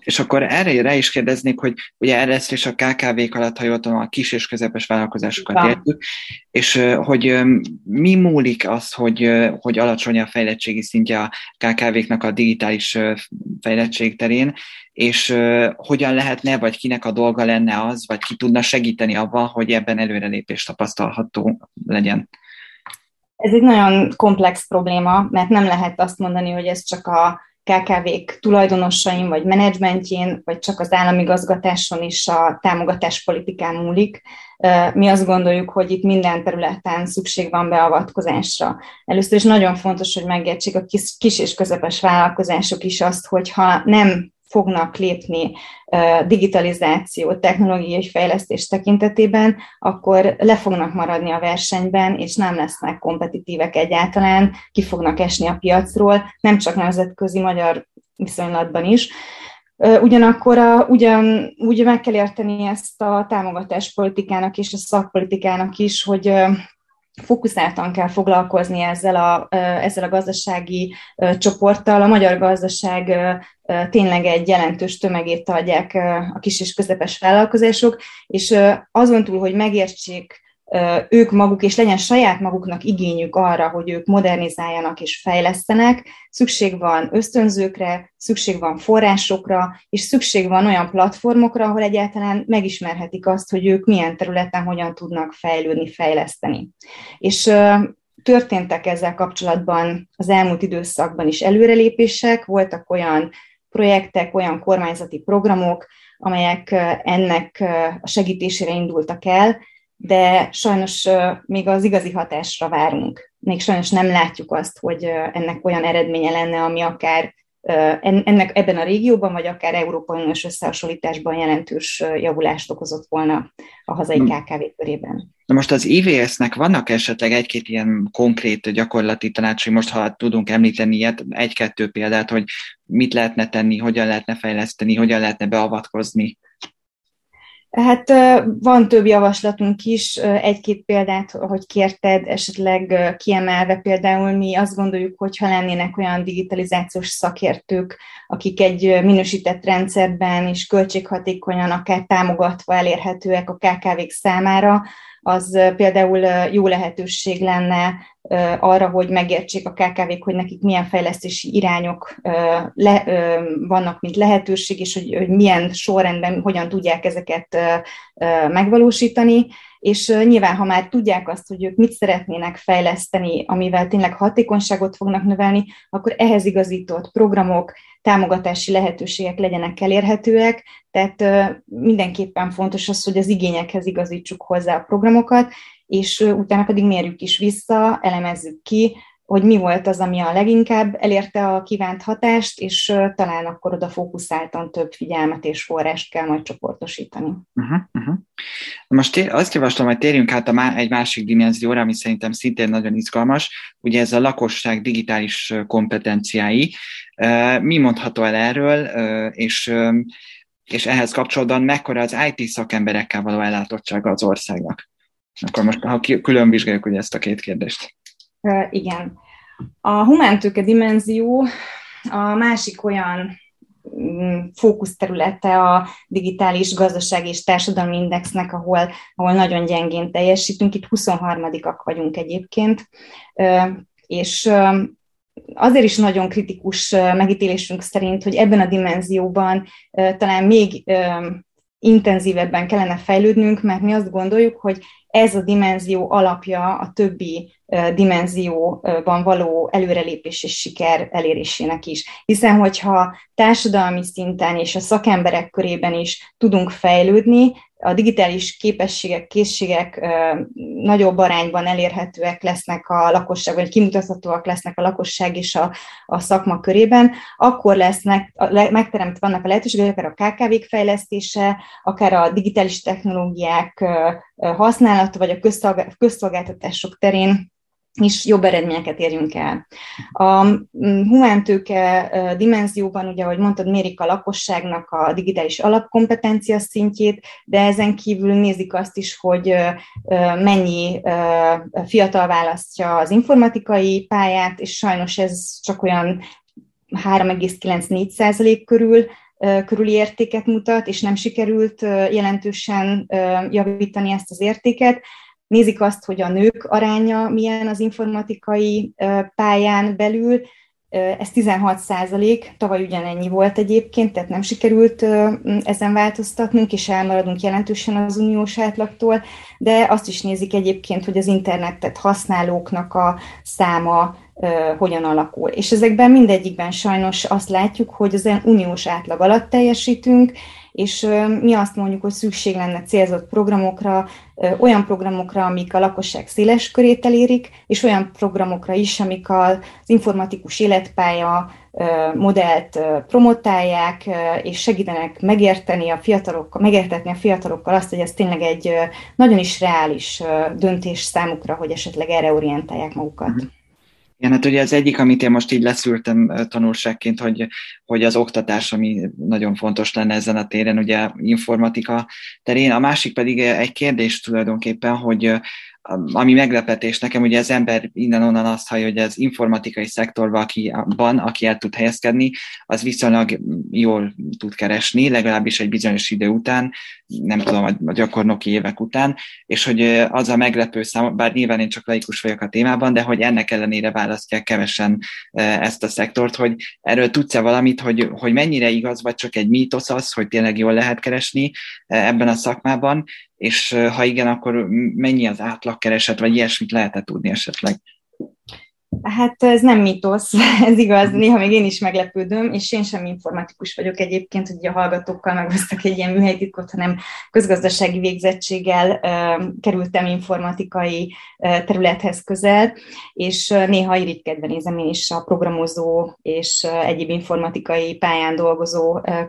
És akkor erre rá is kérdeznék, hogy ugye erre is a KKV-k alatt, ha jól tudom, a kis és közepes vállalkozásokat értük, és hogy mi múlik az, hogy, hogy alacsony a fejlettségi szintje a KKV-knak a digitális fejlettség terén, és hogyan lehetne, vagy kinek a dolga lenne az, vagy ki tudna segíteni abban, hogy ebben előrelépés tapasztalható legyen? Ez egy nagyon komplex probléma, mert nem lehet azt mondani, hogy ez csak a KKV-k tulajdonosain, vagy menedzsmentjén, vagy csak az állami gazgatáson is a támogatáspolitikán múlik. Mi azt gondoljuk, hogy itt minden területen szükség van beavatkozásra. Először is nagyon fontos, hogy megértsék a kis, kis és közepes vállalkozások is azt, hogy ha nem fognak lépni digitalizáció, technológiai fejlesztés tekintetében, akkor le fognak maradni a versenyben, és nem lesznek kompetitívek egyáltalán, ki fognak esni a piacról, nem csak nemzetközi magyar viszonylatban is. Ugyanakkor a, ugyan, úgy meg kell érteni ezt a támogatáspolitikának és a szakpolitikának is, hogy fókuszáltan kell foglalkozni ezzel a, ezzel a gazdasági csoporttal. A magyar gazdaság tényleg egy jelentős tömegét adják a kis és közepes vállalkozások, és azon túl, hogy megértsék ők maguk, és legyen saját maguknak igényük arra, hogy ők modernizáljanak és fejlesztenek, szükség van ösztönzőkre, szükség van forrásokra, és szükség van olyan platformokra, ahol egyáltalán megismerhetik azt, hogy ők milyen területen hogyan tudnak fejlődni, fejleszteni. És történtek ezzel kapcsolatban az elmúlt időszakban is előrelépések, voltak olyan projektek, olyan kormányzati programok, amelyek ennek a segítésére indultak el, de sajnos még az igazi hatásra várunk. Még sajnos nem látjuk azt, hogy ennek olyan eredménye lenne, ami akár ennek ebben a régióban, vagy akár Európai Uniós összehasonlításban jelentős javulást okozott volna a hazai. KKV körében. Na most az IVS-nek vannak esetleg egy-két ilyen konkrét gyakorlati tanácsai, most ha tudunk említeni ilyet, egy-kettő példát, hogy mit lehetne tenni, hogyan lehetne fejleszteni, hogyan lehetne beavatkozni? Hát van több javaslatunk is, egy-két példát, hogy kérted, esetleg kiemelve például mi azt gondoljuk, hogy ha lennének olyan digitalizációs szakértők, akik egy minősített rendszerben és költséghatékonyan akár támogatva elérhetőek a KKV-k számára, az például jó lehetőség lenne arra, hogy megértsék a KKV-k, hogy nekik milyen fejlesztési irányok le, vannak, mint lehetőség, és hogy, hogy milyen sorrendben hogyan tudják ezeket megvalósítani. És nyilván, ha már tudják azt, hogy ők mit szeretnének fejleszteni, amivel tényleg hatékonyságot fognak növelni, akkor ehhez igazított programok, támogatási lehetőségek legyenek elérhetőek, tehát mindenképpen fontos az, hogy az igényekhez igazítsuk hozzá a programokat, és utána pedig mérjük is vissza, elemezzük ki, hogy mi volt az, ami a leginkább elérte a kívánt hatást, és talán akkor oda fókuszáltan több figyelmet és forrást kell majd csoportosítani. Uh-huh, uh-huh. Most azt javaslom, hogy térjünk át a má- egy másik dimenzióra, ami szerintem szintén nagyon izgalmas, ugye ez a lakosság digitális kompetenciái. Mi mondható el erről, és, és ehhez kapcsolatban mekkora az IT szakemberekkel való ellátottsága az országnak? Akkor most, ha külön vizsgáljuk ugye ezt a két kérdést. Igen. A humántőke dimenzió a másik olyan mm, fókuszterülete a digitális gazdasági és társadalmi indexnek, ahol, ahol nagyon gyengén teljesítünk. Itt 23-ak vagyunk egyébként, és azért is nagyon kritikus megítélésünk szerint, hogy ebben a dimenzióban talán még intenzívebben kellene fejlődnünk, mert mi azt gondoljuk, hogy ez a dimenzió alapja a többi dimenzióban való előrelépés és siker elérésének is. Hiszen, hogyha társadalmi szinten és a szakemberek körében is tudunk fejlődni, a digitális képességek, készségek nagyobb arányban elérhetőek lesznek a lakosság, vagy kimutathatóak lesznek a lakosság és a, a szakma körében, akkor lesznek, megteremtve vannak a lehetőségek, akár a KKV-k fejlesztése, akár a digitális technológiák használata, vagy a közszolgáltatások terén is jobb eredményeket érjünk el. A mm, humántőke dimenzióban, ugye, ahogy mondtad, mérik a lakosságnak a digitális alapkompetencia szintjét, de ezen kívül nézik azt is, hogy mennyi fiatal választja az informatikai pályát, és sajnos ez csak olyan 3,94 százalék körül, körüli értéket mutat, és nem sikerült jelentősen javítani ezt az értéket nézik azt, hogy a nők aránya milyen az informatikai pályán belül, ez 16 százalék, tavaly ugyanennyi volt egyébként, tehát nem sikerült ezen változtatnunk, és elmaradunk jelentősen az uniós átlagtól, de azt is nézik egyébként, hogy az internetet használóknak a száma hogyan alakul. És ezekben mindegyikben sajnos azt látjuk, hogy az uniós átlag alatt teljesítünk, és mi azt mondjuk, hogy szükség lenne célzott programokra, olyan programokra, amik a lakosság széles körét elérik, és olyan programokra is, amik az informatikus életpálya modellt promotálják, és segítenek megérteni a fiatalokkal, megértetni a fiatalokkal azt, hogy ez tényleg egy nagyon is reális döntés számukra, hogy esetleg erre orientálják magukat. Mm-hmm. Igen, hát ugye az egyik, amit én most így leszűrtem tanulságként, hogy, hogy az oktatás, ami nagyon fontos lenne ezen a téren, ugye informatika terén. A másik pedig egy kérdés tulajdonképpen, hogy ami meglepetés nekem, ugye az ember innen-onnan azt hallja, hogy az informatikai szektorban, aki, van, aki el tud helyezkedni, az viszonylag jól tud keresni, legalábbis egy bizonyos idő után, nem tudom, a gyakornoki évek után, és hogy az a meglepő szám, bár nyilván én csak laikus vagyok a témában, de hogy ennek ellenére választják kevesen ezt a szektort, hogy erről tudsz-e valamit, hogy, hogy mennyire igaz, vagy csak egy mítosz az, hogy tényleg jól lehet keresni ebben a szakmában, és ha igen, akkor mennyi az átlagkereset, vagy ilyesmit lehet-e tudni esetleg? Hát ez nem mitosz, <laughs> ez igaz, néha még én is meglepődöm, és én sem informatikus vagyok egyébként, hogy a hallgatókkal megosztak egy ilyen műhelytitkot, hanem közgazdasági végzettséggel uh, kerültem informatikai uh, területhez közel, és néha irigykedve nézem én is a programozó és uh, egyéb informatikai pályán dolgozó uh,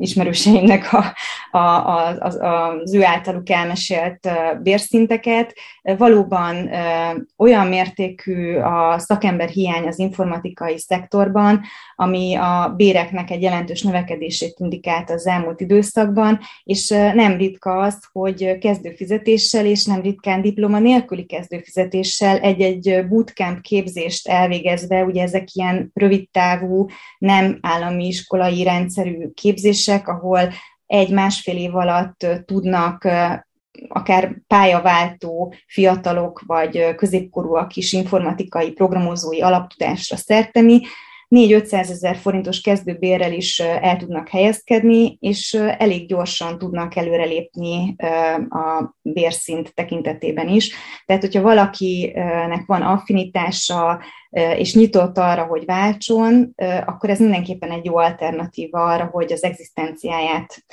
ismerőseimnek a, a, a, az, az ő általuk elmesélt uh, bérszinteket. Valóban uh, olyan mértékű a szakember hiány az informatikai szektorban, ami a béreknek egy jelentős növekedését indikált az elmúlt időszakban, és nem ritka az, hogy kezdőfizetéssel és nem ritkán diploma nélküli kezdőfizetéssel egy-egy bootcamp képzést elvégezve, ugye ezek ilyen rövidtávú, nem állami iskolai rendszerű képzések, ahol egy-másfél év alatt tudnak akár pályaváltó fiatalok vagy középkorúak is informatikai programozói alaptudásra szerteni, 4-500 ezer forintos kezdőbérrel is el tudnak helyezkedni, és elég gyorsan tudnak előrelépni a bérszint tekintetében is. Tehát, hogyha valakinek van affinitása, és nyitott arra, hogy váltson, akkor ez mindenképpen egy jó alternatíva arra, hogy az egzisztenciáját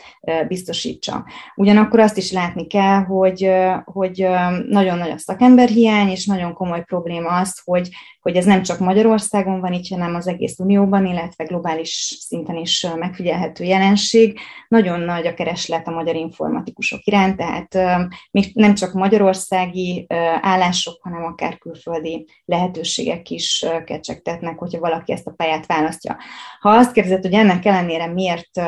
biztosítsa. Ugyanakkor azt is látni kell, hogy, hogy nagyon nagy a szakemberhiány, és nagyon komoly probléma az, hogy, hogy ez nem csak Magyarországon van itt, hanem az egész Unióban, illetve globális szinten is megfigyelhető jelenség. Nagyon nagy a kereslet a magyar informatikusok iránt, tehát még nem csak magyarországi állások, hanem akár külföldi lehetőségek is is kecsegtetnek, hogyha valaki ezt a pályát választja. Ha azt kérdezed, hogy ennek ellenére miért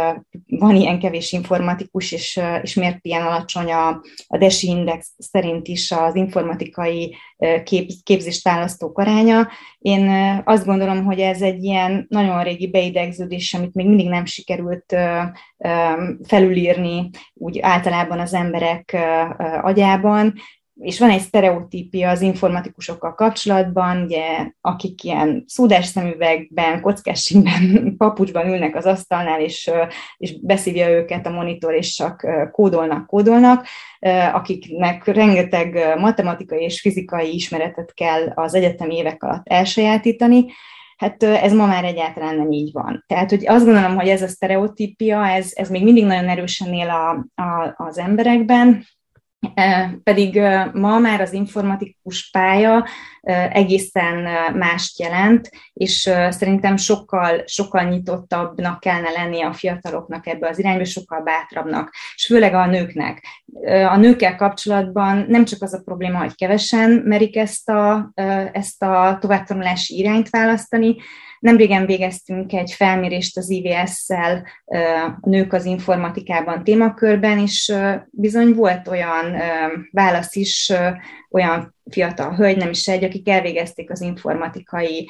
van ilyen kevés informatikus, és, és miért ilyen alacsony a, a DESI index szerint is az informatikai kép, képzést választók aránya, én azt gondolom, hogy ez egy ilyen nagyon régi beidegződés, amit még mindig nem sikerült felülírni úgy általában az emberek agyában, és van egy sztereotípia az informatikusokkal kapcsolatban, ugye, akik ilyen szúdás szemüvegben, kockásségben, <laughs> papucsban ülnek az asztalnál, és, és beszívja őket a monitor, és csak kódolnak, kódolnak, akiknek rengeteg matematikai és fizikai ismeretet kell az egyetemi évek alatt elsajátítani, Hát ez ma már egyáltalán nem így van. Tehát, hogy azt gondolom, hogy ez a sztereotípia, ez, ez még mindig nagyon erősen él a, a, az emberekben, pedig ma már az informatikus pálya egészen mást jelent, és szerintem sokkal, sokkal nyitottabbnak kellene lennie a fiataloknak ebbe az irányba, sokkal bátrabbnak, és főleg a nőknek. A nőkkel kapcsolatban nem csak az a probléma, hogy kevesen merik ezt a, ezt a továbbtanulási irányt választani, Nemrégen végeztünk egy felmérést az IVS-szel nők az informatikában témakörben, és bizony volt olyan válasz is, olyan fiatal hölgy, nem is egy, akik elvégezték az informatikai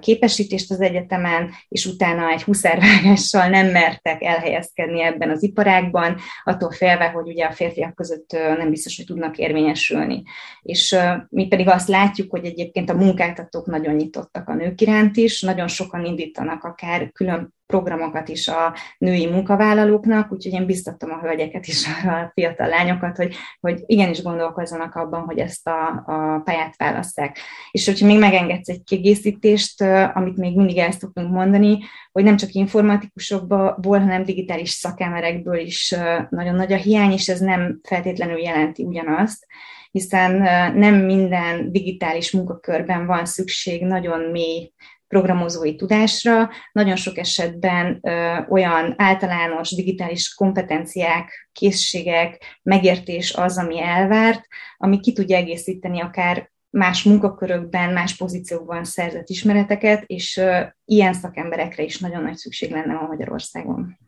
képesítést az egyetemen, és utána egy huszárvágással nem mertek elhelyezkedni ebben az iparágban, attól félve, hogy ugye a férfiak között nem biztos, hogy tudnak érvényesülni. És mi pedig azt látjuk, hogy egyébként a munkáltatók nagyon nyitottak a nők iránt is, nagyon sokan indítanak akár külön programokat is a női munkavállalóknak, úgyhogy én biztatom a hölgyeket is, <laughs> a fiatal lányokat, hogy, hogy igenis gondolkozzanak abban, hogy ezt a, a pályát választák. És hogyha még megengedsz egy kiegészítést, amit még mindig el szoktunk mondani, hogy nem csak informatikusokból, hanem digitális szakemberekből is nagyon nagy a hiány, és ez nem feltétlenül jelenti ugyanazt, hiszen nem minden digitális munkakörben van szükség nagyon mély programozói tudásra. Nagyon sok esetben ö, olyan általános digitális kompetenciák, készségek, megértés az, ami elvárt, ami ki tudja egészíteni akár más munkakörökben, más pozíciókban szerzett ismereteket, és ö, ilyen szakemberekre is nagyon nagy szükség lenne a Magyarországon.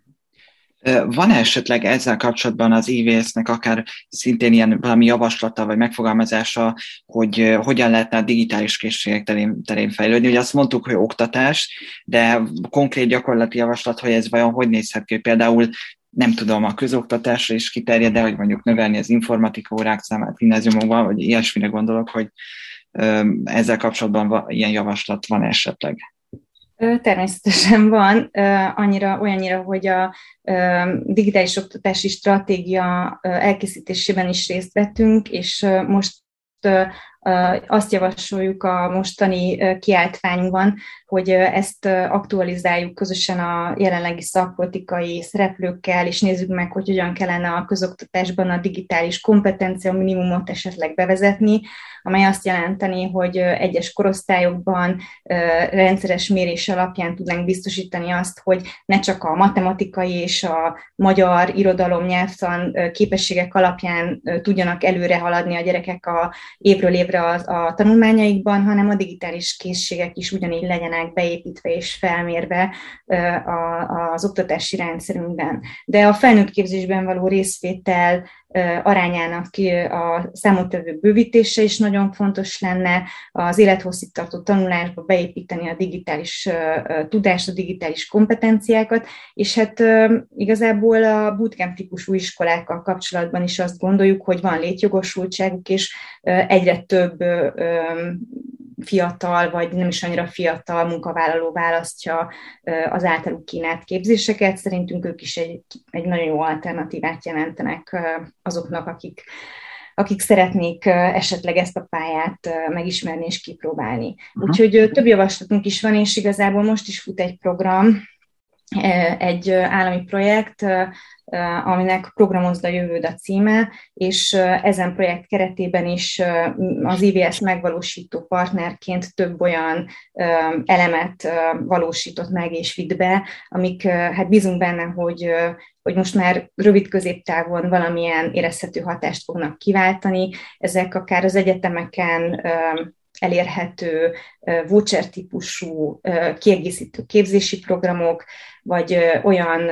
Van esetleg ezzel kapcsolatban az IVS-nek akár szintén ilyen valami javaslata vagy megfogalmazása, hogy hogyan lehetne a digitális készségek terén, terén fejlődni? Ugye azt mondtuk, hogy oktatás, de konkrét gyakorlati javaslat, hogy ez vajon hogy nézhet ki? Például nem tudom, a közoktatásra is kiterjed, de hogy mondjuk növelni az informatika órák számát gimnáziumokban, vagy ilyesmire gondolok, hogy ezzel kapcsolatban ilyen javaslat van esetleg? Természetesen van, annyira, olyannyira, hogy a digitális oktatási stratégia elkészítésében is részt vettünk, és most azt javasoljuk a mostani kiáltványunkban, hogy ezt aktualizáljuk közösen a jelenlegi szakpolitikai szereplőkkel, és nézzük meg, hogy hogyan kellene a közoktatásban a digitális kompetencia minimumot esetleg bevezetni, amely azt jelenteni, hogy egyes korosztályokban rendszeres mérés alapján tudnánk biztosítani azt, hogy ne csak a matematikai és a magyar irodalom nyelvtan képességek alapján tudjanak előre haladni a gyerekek a évről évre a, a tanulmányaikban, hanem a digitális készségek is ugyanígy legyenek beépítve és felmérve az oktatási rendszerünkben. De a felnőtt képzésben való részvétel arányának a számottevő bővítése is nagyon fontos lenne, az élethosszígtartó tanulásba beépíteni a digitális tudást, a digitális kompetenciákat, és hát igazából a bootcamp típusú iskolákkal kapcsolatban is azt gondoljuk, hogy van létjogosultságuk, és egyre több fiatal, vagy nem is annyira fiatal munkavállaló választja az általuk kínált képzéseket. Szerintünk ők is egy, egy nagyon jó alternatívát jelentenek azoknak, akik, akik szeretnék esetleg ezt a pályát megismerni és kipróbálni. Úgyhogy több javaslatunk is van, és igazából most is fut egy program, egy állami projekt, aminek Programozd a jövőd a címe, és ezen projekt keretében is az IVS megvalósító partnerként több olyan elemet valósított meg és vitt be, amik hát bízunk benne, hogy, hogy most már rövid középtávon valamilyen érezhető hatást fognak kiváltani. Ezek akár az egyetemeken elérhető voucher típusú kiegészítő képzési programok, vagy olyan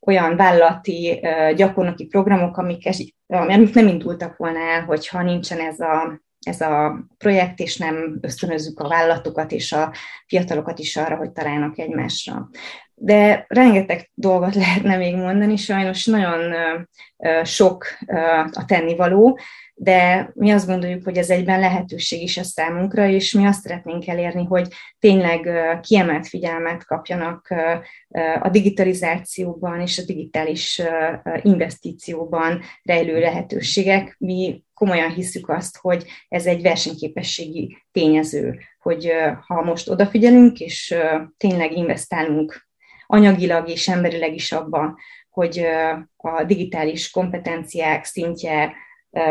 olyan vállalati gyakornoki programok, amik, amik nem indultak volna el, hogyha nincsen ez a, ez a projekt, és nem ösztönözzük a vállalatokat és a fiatalokat is arra, hogy találnak egymásra. De rengeteg dolgot <laughs> lehetne még mondani, sajnos nagyon sok a tennivaló, de mi azt gondoljuk, hogy ez egyben lehetőség is a számunkra, és mi azt szeretnénk elérni, hogy tényleg kiemelt figyelmet kapjanak a digitalizációban és a digitális investícióban rejlő lehetőségek. Mi komolyan hiszük azt, hogy ez egy versenyképességi tényező, hogy ha most odafigyelünk, és tényleg investálunk anyagilag és emberileg is abban, hogy a digitális kompetenciák szintje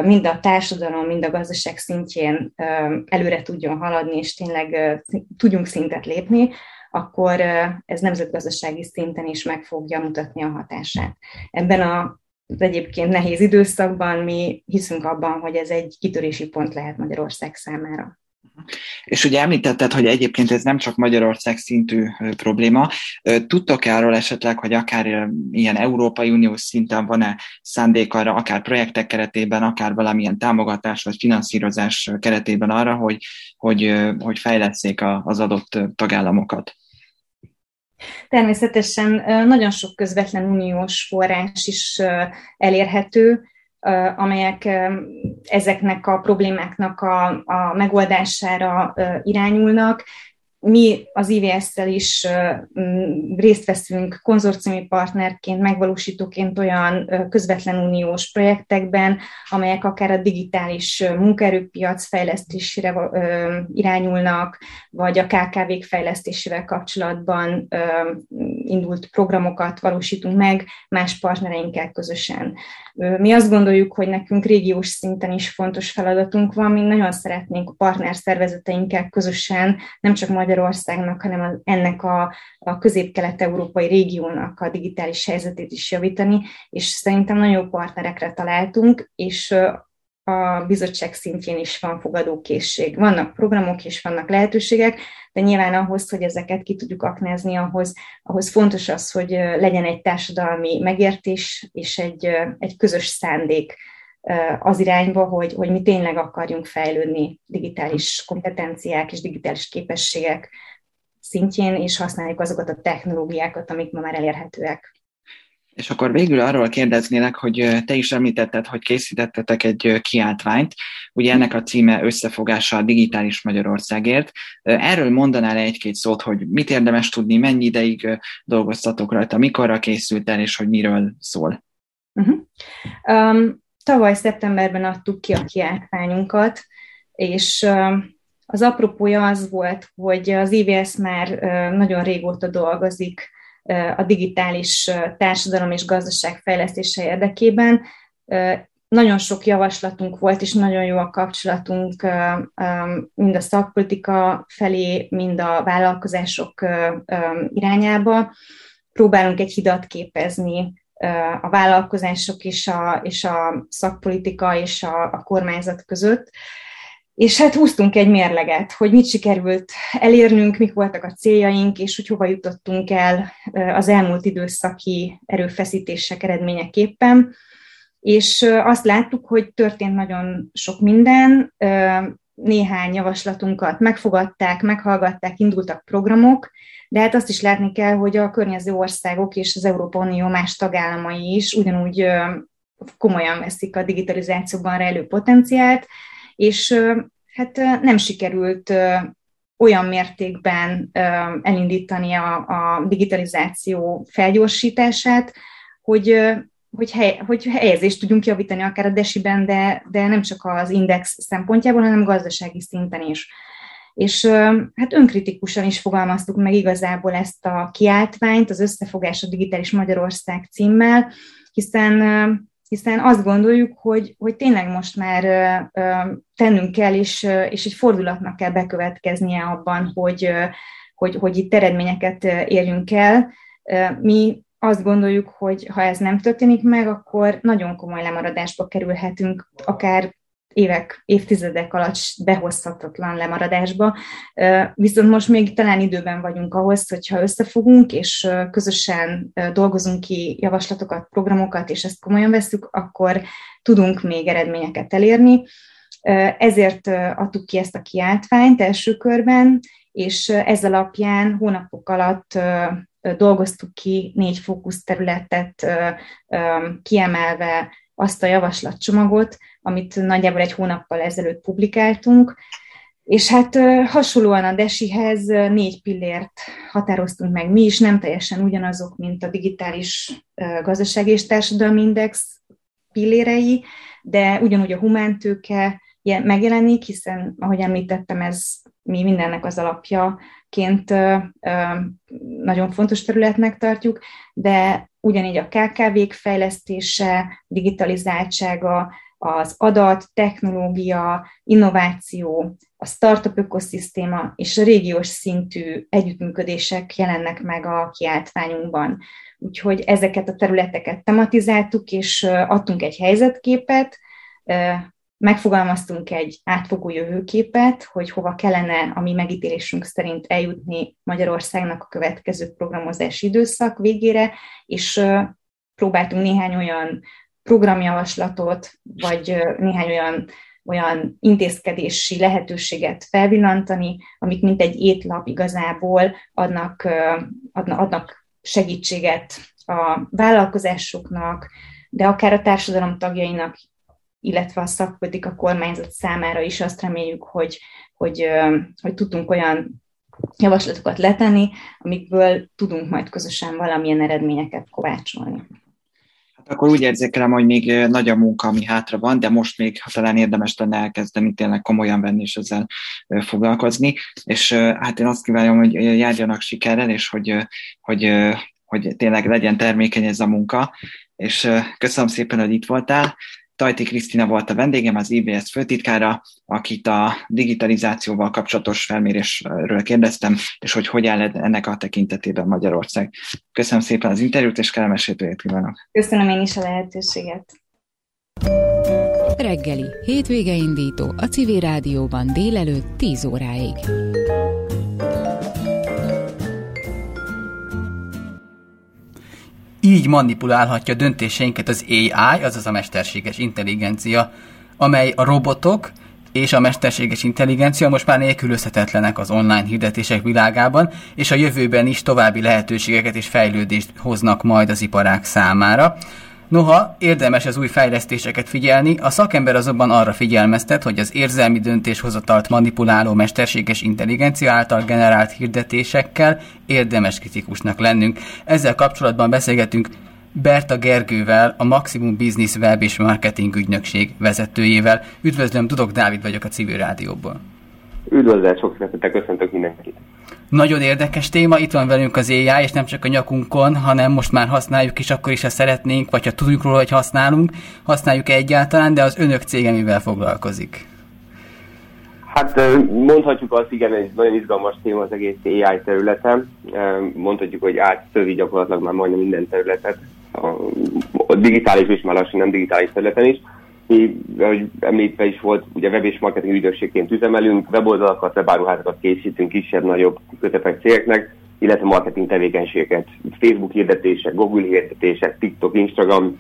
mind a társadalom, mind a gazdaság szintjén előre tudjon haladni, és tényleg tudjunk szintet lépni, akkor ez nemzetgazdasági szinten is meg fogja mutatni a hatását. Ebben a egyébként nehéz időszakban mi hiszünk abban, hogy ez egy kitörési pont lehet Magyarország számára. És ugye említetted, hogy egyébként ez nem csak Magyarország szintű probléma. Tudtok -e arról esetleg, hogy akár ilyen Európai Uniós szinten van-e szándék arra, akár projektek keretében, akár valamilyen támogatás vagy finanszírozás keretében arra, hogy, hogy, hogy fejleszék az adott tagállamokat? Természetesen nagyon sok közvetlen uniós forrás is elérhető, amelyek ezeknek a problémáknak a, a megoldására irányulnak. Mi az IVS-szel is részt veszünk konzorciumi partnerként, megvalósítóként olyan közvetlen uniós projektekben, amelyek akár a digitális munkaerőpiac fejlesztésére irányulnak, vagy a KKV-k fejlesztésével kapcsolatban indult programokat valósítunk meg más partnereinkkel közösen. Mi azt gondoljuk, hogy nekünk régiós szinten is fontos feladatunk van, mi nagyon szeretnénk a partnerszervezeteinkkel közösen, nem csak Magyarországnak, hanem ennek a, a közép-kelet-európai régiónak a digitális helyzetét is javítani, és szerintem nagyon jó partnerekre találtunk, és a bizottság szintjén is van fogadókészség. Vannak programok és vannak lehetőségek, de nyilván ahhoz, hogy ezeket ki tudjuk aknázni, ahhoz, ahhoz fontos az, hogy legyen egy társadalmi megértés és egy, egy közös szándék az irányba, hogy, hogy mi tényleg akarjunk fejlődni digitális kompetenciák és digitális képességek szintjén, és használjuk azokat a technológiákat, amik ma már elérhetőek. És akkor végül arról kérdeznélek, hogy te is említetted, hogy készítettetek egy kiáltványt, ugye ennek a címe összefogása a digitális Magyarországért. Erről mondanál egy-két szót, hogy mit érdemes tudni, mennyi ideig dolgoztatok rajta, mikorra készült el, és hogy miről szól? Uh-huh. Um, tavaly szeptemberben adtuk ki a kiáltványunkat, És az apropója az volt, hogy az IVS már nagyon régóta dolgozik a digitális társadalom és gazdaság fejlesztése érdekében. Nagyon sok javaslatunk volt, és nagyon jó a kapcsolatunk mind a szakpolitika felé, mind a vállalkozások irányába. Próbálunk egy hidat képezni a vállalkozások és a, és a szakpolitika és a, a kormányzat között. És hát húztunk egy mérleget, hogy mit sikerült elérnünk, mik voltak a céljaink, és hogy hova jutottunk el az elmúlt időszaki erőfeszítések eredményeképpen. És azt láttuk, hogy történt nagyon sok minden, néhány javaslatunkat megfogadták, meghallgatták, indultak programok, de hát azt is látni kell, hogy a környező országok és az Európa Unió más tagállamai is ugyanúgy komolyan veszik a digitalizációban rejlő potenciált, és hát nem sikerült olyan mértékben elindítani a, a digitalizáció felgyorsítását, hogy, hogy, hely, hogy helyezést tudjunk javítani akár a desiben, de, de nem csak az index szempontjából, hanem gazdasági szinten is. És hát önkritikusan is fogalmaztuk meg igazából ezt a kiáltványt, az Összefogás a Digitális Magyarország címmel, hiszen hiszen azt gondoljuk, hogy, hogy tényleg most már tennünk kell, és, és egy fordulatnak kell bekövetkeznie abban, hogy, hogy, hogy itt eredményeket érjünk el. Mi azt gondoljuk, hogy ha ez nem történik meg, akkor nagyon komoly lemaradásba kerülhetünk, akár évek, évtizedek alatt behozhatatlan lemaradásba. Viszont most még talán időben vagyunk ahhoz, hogyha összefogunk, és közösen dolgozunk ki javaslatokat, programokat, és ezt komolyan veszük, akkor tudunk még eredményeket elérni. Ezért adtuk ki ezt a kiáltványt első körben, és ez alapján hónapok alatt dolgoztuk ki négy fókuszterületet kiemelve azt a javaslatcsomagot, amit nagyjából egy hónappal ezelőtt publikáltunk, és hát hasonlóan a DESI-hez négy pillért határoztunk meg mi is, nem teljesen ugyanazok, mint a digitális gazdasági és társadalmi index pillérei, de ugyanúgy a humántőke megjelenik, hiszen, ahogy említettem, ez mi mindennek az alapjaként nagyon fontos területnek tartjuk, de ugyanígy a KKV-k fejlesztése, digitalizáltsága, az adat, technológia, innováció, a startup ökoszisztéma és a régiós szintű együttműködések jelennek meg a kiáltványunkban. Úgyhogy ezeket a területeket tematizáltuk, és adtunk egy helyzetképet, megfogalmaztunk egy átfogó jövőképet, hogy hova kellene a mi megítélésünk szerint eljutni Magyarországnak a következő programozási időszak végére, és próbáltunk néhány olyan programjavaslatot, vagy néhány olyan, olyan intézkedési lehetőséget felvillantani, amik mint egy étlap igazából adnak, adnak, segítséget a vállalkozásoknak, de akár a társadalom tagjainak illetve a szakpolitika kormányzat számára is azt reméljük, hogy, hogy, hogy tudtunk olyan javaslatokat letenni, amikből tudunk majd közösen valamilyen eredményeket kovácsolni. Hát akkor úgy érzékelem, hogy még nagy a munka, ami hátra van, de most még talán érdemes lenne elkezdeni tényleg komolyan venni és ezzel foglalkozni. És hát én azt kívánom, hogy járjanak sikerrel, és hogy, hogy, hogy tényleg legyen termékeny ez a munka. És köszönöm szépen, hogy itt voltál. Tajti Krisztina volt a vendégem, az IBS főtitkára, akit a digitalizációval kapcsolatos felmérésről kérdeztem, és hogy hogy áll ennek a tekintetében Magyarország. Köszönöm szépen az interjút, és kellemes hétvégét kívánok. Köszönöm én is a lehetőséget. Reggeli, hétvége indító a Civil Rádióban délelőtt 10 óráig. Így manipulálhatja döntéseinket az AI, azaz a mesterséges intelligencia, amely a robotok és a mesterséges intelligencia most már nélkülözhetetlenek az online hirdetések világában, és a jövőben is további lehetőségeket és fejlődést hoznak majd az iparák számára. Noha érdemes az új fejlesztéseket figyelni, a szakember azonban arra figyelmeztet, hogy az érzelmi döntéshozatalt manipuláló mesterséges intelligencia által generált hirdetésekkel érdemes kritikusnak lennünk. Ezzel kapcsolatban beszélgetünk Berta Gergővel, a Maximum Business Web és Marketing ügynökség vezetőjével. Üdvözlöm, Dudok Dávid vagyok a Civil Rádióból. Üdvözlet, sok szeretettel köszöntök mindenkit. Nagyon érdekes téma, itt van velünk az AI, és nem csak a nyakunkon, hanem most már használjuk is, akkor is, ha szeretnénk, vagy ha tudjuk róla, hogy használunk, használjuk egyáltalán, de az önök cége mivel foglalkozik? Hát mondhatjuk azt, igen, egy nagyon izgalmas téma az egész AI területen. Mondhatjuk, hogy átszövi gyakorlatilag már majdnem minden területet, a digitális és már lassan nem digitális területen is. Mi, ahogy említve is volt, ugye web és marketing ügynökségként üzemelünk, weboldalakat, webáruházakat készítünk kisebb-nagyobb közepes cégeknek, illetve marketing tevékenységeket, Facebook hirdetések, Google hirdetések, TikTok, Instagram,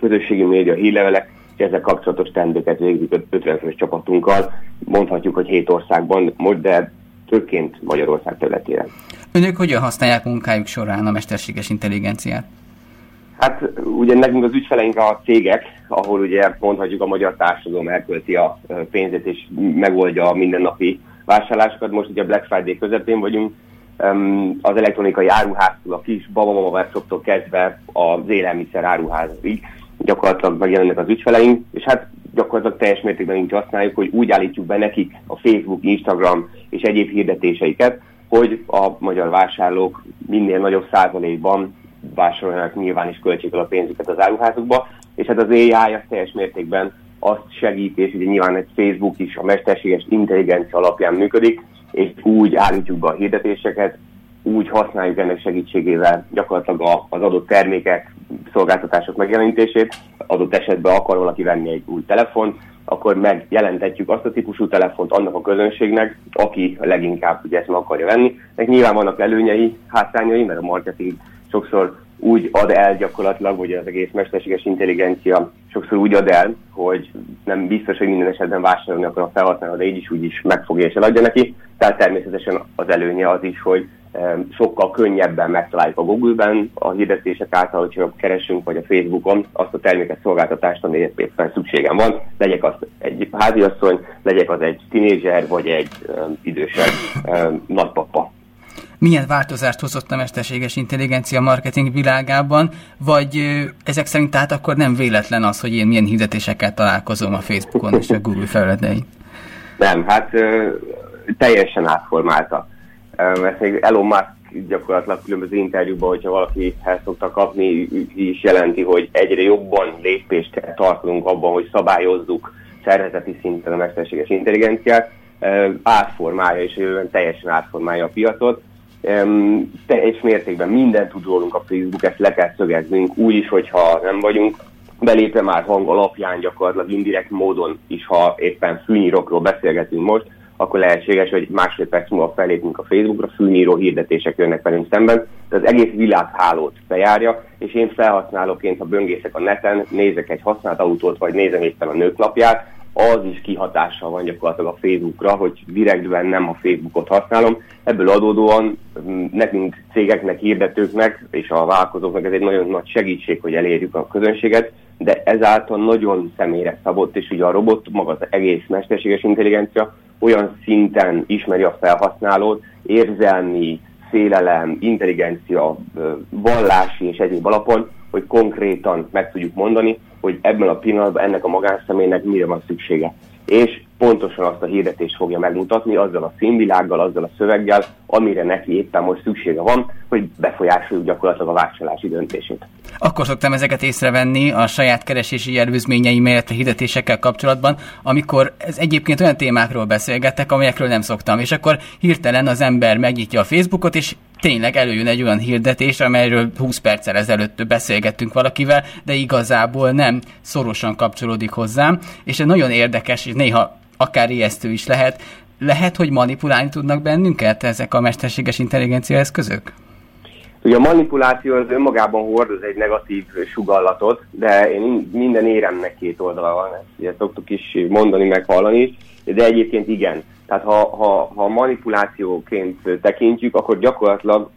közösségi média, hírlevelek, és ezzel kapcsolatos tendőket végzik 50 fős csapatunkkal. Mondhatjuk, hogy hét országban, most, de főként Magyarország területére. Önök hogyan használják munkájuk során a mesterséges intelligenciát? Hát ugye nekünk az ügyfeleink a cégek, ahol ugye mondhatjuk a magyar társadalom elkölti a pénzét és megoldja a mindennapi vásárlásokat. Most ugye Black Friday közepén vagyunk, az elektronikai áruháztól, a kis babamama webshoptól kezdve az élelmiszer áruházig gyakorlatilag megjelennek az ügyfeleink, és hát gyakorlatilag teljes mértékben úgy használjuk, hogy úgy állítjuk be nekik a Facebook, Instagram és egyéb hirdetéseiket, hogy a magyar vásárlók minél nagyobb százalékban vásároljanak nyilván is költsék a pénzüket az áruházukba, és hát az AI az teljes mértékben azt segít, és ugye nyilván egy Facebook is a mesterséges intelligencia alapján működik, és úgy állítjuk be a hirdetéseket, úgy használjuk ennek segítségével gyakorlatilag az adott termékek, szolgáltatások megjelenítését, adott esetben akar valaki venni egy új telefon, akkor megjelentetjük azt a típusú telefont annak a közönségnek, aki leginkább ugye ezt meg akarja venni. Nek nyilván vannak előnyei, hátrányai, mert a marketing sokszor úgy ad el gyakorlatilag, hogy az egész mesterséges intelligencia sokszor úgy ad el, hogy nem biztos, hogy minden esetben vásárolni akar a felhasználó, de így is úgy is megfogja és eladja neki. Tehát természetesen az előnye az is, hogy sokkal könnyebben megtaláljuk a Google-ben a hirdetések által, hogyha keresünk, vagy a Facebookon azt a terméket, szolgáltatást, amire éppen szükségem van. Legyek az egy háziasszony, legyek az egy tinédzser, vagy egy um, idősebb nagypapa. Milyen változást hozott a mesterséges intelligencia marketing világában, vagy ezek szerint tehát akkor nem véletlen az, hogy én milyen hirdetésekkel találkozom a Facebookon és a Google felületein? Nem, hát teljesen átformálta ezt még Elon Musk gyakorlatilag különböző interjúban, hogyha valaki el szokta kapni, is jelenti, hogy egyre jobban lépést kell tartanunk abban, hogy szabályozzuk szervezeti szinten a mesterséges intelligenciát, átformálja, és jövőben teljesen átformálja a piacot. Teljes mértékben mindent tud rólunk a Facebook, ezt le kell szögeznünk, úgy is, hogyha nem vagyunk belépve már hang alapján gyakorlatilag indirekt módon is, ha éppen fűnyírokról beszélgetünk most, akkor lehetséges, hogy másfél perc múlva felépünk a Facebookra, fűnyíró hirdetések jönnek velünk szemben, de az egész világhálót bejárja, és én felhasználóként, ha böngészek a neten, nézek egy használt autót, vagy nézem éppen a nőklapját, az is kihatással van gyakorlatilag a Facebookra, hogy direktben nem a Facebookot használom. Ebből adódóan mm, nekünk cégeknek, hirdetőknek és a vállalkozóknak ez egy nagyon nagy segítség, hogy elérjük a közönséget, de ezáltal nagyon személyre szabott, és ugye a robot, maga az egész mesterséges intelligencia olyan szinten ismeri a felhasználót, érzelmi, félelem, intelligencia, vallási és egyéb alapon, hogy konkrétan meg tudjuk mondani, hogy ebben a pillanatban ennek a magánszemélynek mire van szüksége. És pontosan azt a hirdetést fogja megmutatni azzal a színvilággal, azzal a szöveggel, amire neki éppen most szüksége van, hogy befolyásoljuk gyakorlatilag a vásárlási döntését. Akkor szoktam ezeket észrevenni a saját keresési jelvőzményeim, illetve hirdetésekkel kapcsolatban, amikor ez egyébként olyan témákról beszélgettek, amelyekről nem szoktam, és akkor hirtelen az ember megnyitja a Facebookot, és tényleg előjön egy olyan hirdetés, amelyről 20 perccel ezelőtt beszélgettünk valakivel, de igazából nem szorosan kapcsolódik hozzám, és ez nagyon érdekes, és néha akár ijesztő is lehet. Lehet, hogy manipulálni tudnak bennünket ezek a mesterséges intelligencia eszközök? Ugye a manipuláció az önmagában hordoz egy negatív sugallatot, de én minden éremnek két oldala van, ezt ugye szoktuk is mondani, meg hallani de egyébként igen. Tehát ha, ha, ha manipulációként tekintjük, akkor gyakorlatilag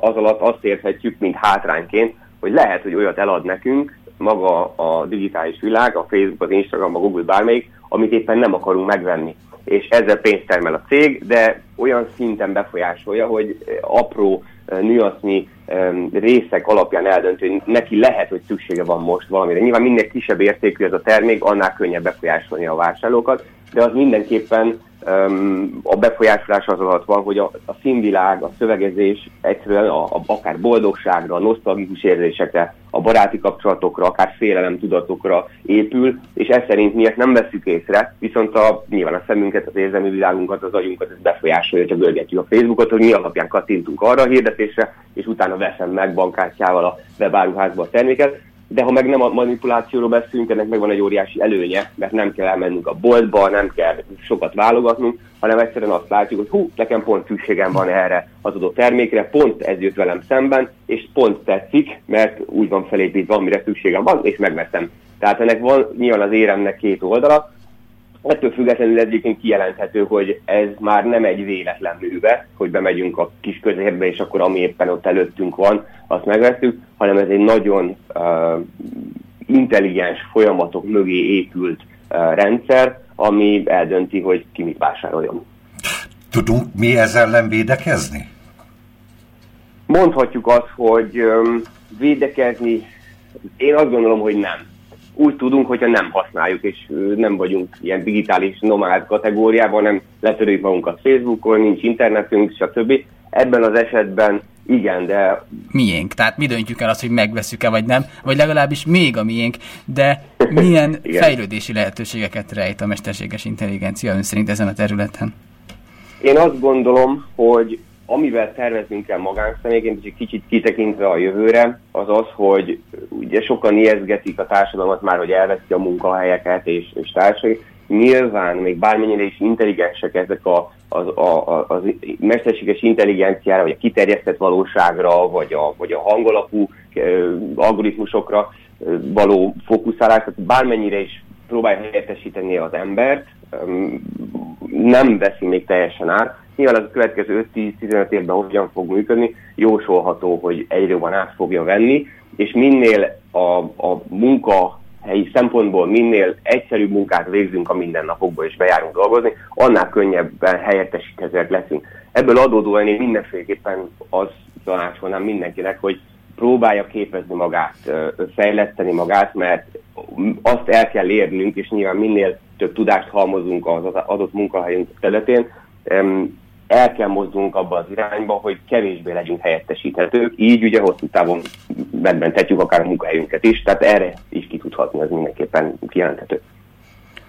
az alatt azt érthetjük, mint hátrányként, hogy lehet, hogy olyat elad nekünk maga a digitális világ, a Facebook, az Instagram, a Google, bármelyik, amit éppen nem akarunk megvenni. és ezzel pénzt termel a cég, de olyan szinten befolyásolja, hogy apró nüansznyi részek alapján eldöntő, hogy neki lehet, hogy szüksége van most valamire. Nyilván minél kisebb értékű ez a termék, annál könnyebb befolyásolni a vásárlókat, de az mindenképpen a befolyásolás az alatt van, hogy a, a színvilág, a szövegezés egyszerűen a, a, akár boldogságra, a nosztalgikus érzésekre, a baráti kapcsolatokra, akár félelem tudatokra épül, és ez szerint mi ezt nem veszük észre, viszont a, nyilván a szemünket, az érzelmi világunkat, az agyunkat ez befolyásolja, hogyha görgetjük a Facebookot, hogy mi alapján kattintunk arra a hirdetésre, és utána veszem meg bankkártyával a webáruházba a terméket de ha meg nem a manipulációról beszélünk, ennek meg van egy óriási előnye, mert nem kell elmennünk a boltba, nem kell sokat válogatnunk, hanem egyszerűen azt látjuk, hogy hú, nekem pont szükségem van erre az adott termékre, pont ez jött velem szemben, és pont tetszik, mert úgy van felépítve, amire szükségem van, és megveszem. Tehát ennek van nyilván az éremnek két oldala, Ettől függetlenül egyébként kijelenthető, hogy ez már nem egy véletlen műve, hogy bemegyünk a kis közérbe, és akkor ami éppen ott előttünk van, azt megveszünk, hanem ez egy nagyon uh, intelligens folyamatok mögé épült uh, rendszer, ami eldönti, hogy ki mit vásároljon. Tudunk mi ezzel ellen védekezni? Mondhatjuk azt, hogy um, védekezni, én azt gondolom, hogy nem úgy tudunk, hogyha nem használjuk, és nem vagyunk ilyen digitális nomád kategóriában, nem letörjük magunkat Facebookon, nincs internetünk, stb. Ebben az esetben igen, de... Miénk. Tehát mi döntjük el azt, hogy megveszük-e vagy nem, vagy legalábbis még a miénk, de milyen <laughs> fejlődési lehetőségeket rejt a mesterséges intelligencia ön szerint ezen a területen? Én azt gondolom, hogy amivel tervezünk el magánszemélyként, és egy kicsit kitekintve a jövőre, az az, hogy ugye sokan ijeszgetik a társadalmat már, hogy elveszi a munkahelyeket és, és társai. Nyilván még bármennyire is intelligensek ezek a, az, a, a, az mesterséges intelligenciára, vagy a kiterjesztett valóságra, vagy a, vagy a hangolapú algoritmusokra való fókuszálás, tehát bármennyire is próbálja helyettesíteni az embert, nem veszi még teljesen át, Nyilván az a következő 5-10-15 évben hogyan fog működni, jósolható, hogy egyre jobban át fogja venni, és minél a, a munka helyi szempontból minél egyszerűbb munkát végzünk a mindennapokban, és bejárunk dolgozni, annál könnyebben helyettesíthetőek leszünk. Ebből adódóan én mindenféleképpen az tanácsolnám mindenkinek, hogy próbálja képezni magát, fejleszteni magát, mert azt el kell érnünk, és nyilván minél több tudást halmozunk az adott munkahelyünk területén, el kell mozdulnunk abba az irányba, hogy kevésbé legyünk helyettesíthetők, így ugye hosszú távon megmenthetjük akár a munkahelyünket is, tehát erre is ki tudhatni, az mindenképpen kijelenthető.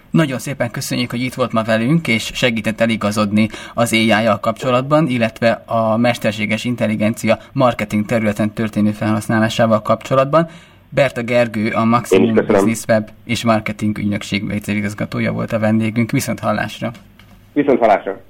Nagyon szépen köszönjük, hogy itt volt ma velünk, és segített eligazodni az ai kapcsolatban, illetve a mesterséges intelligencia marketing területen történő felhasználásával kapcsolatban. Berta Gergő, a Maximum Business Web és Marketing ügynökség vezérigazgatója volt a vendégünk. Viszont hallásra! Viszont hallásra!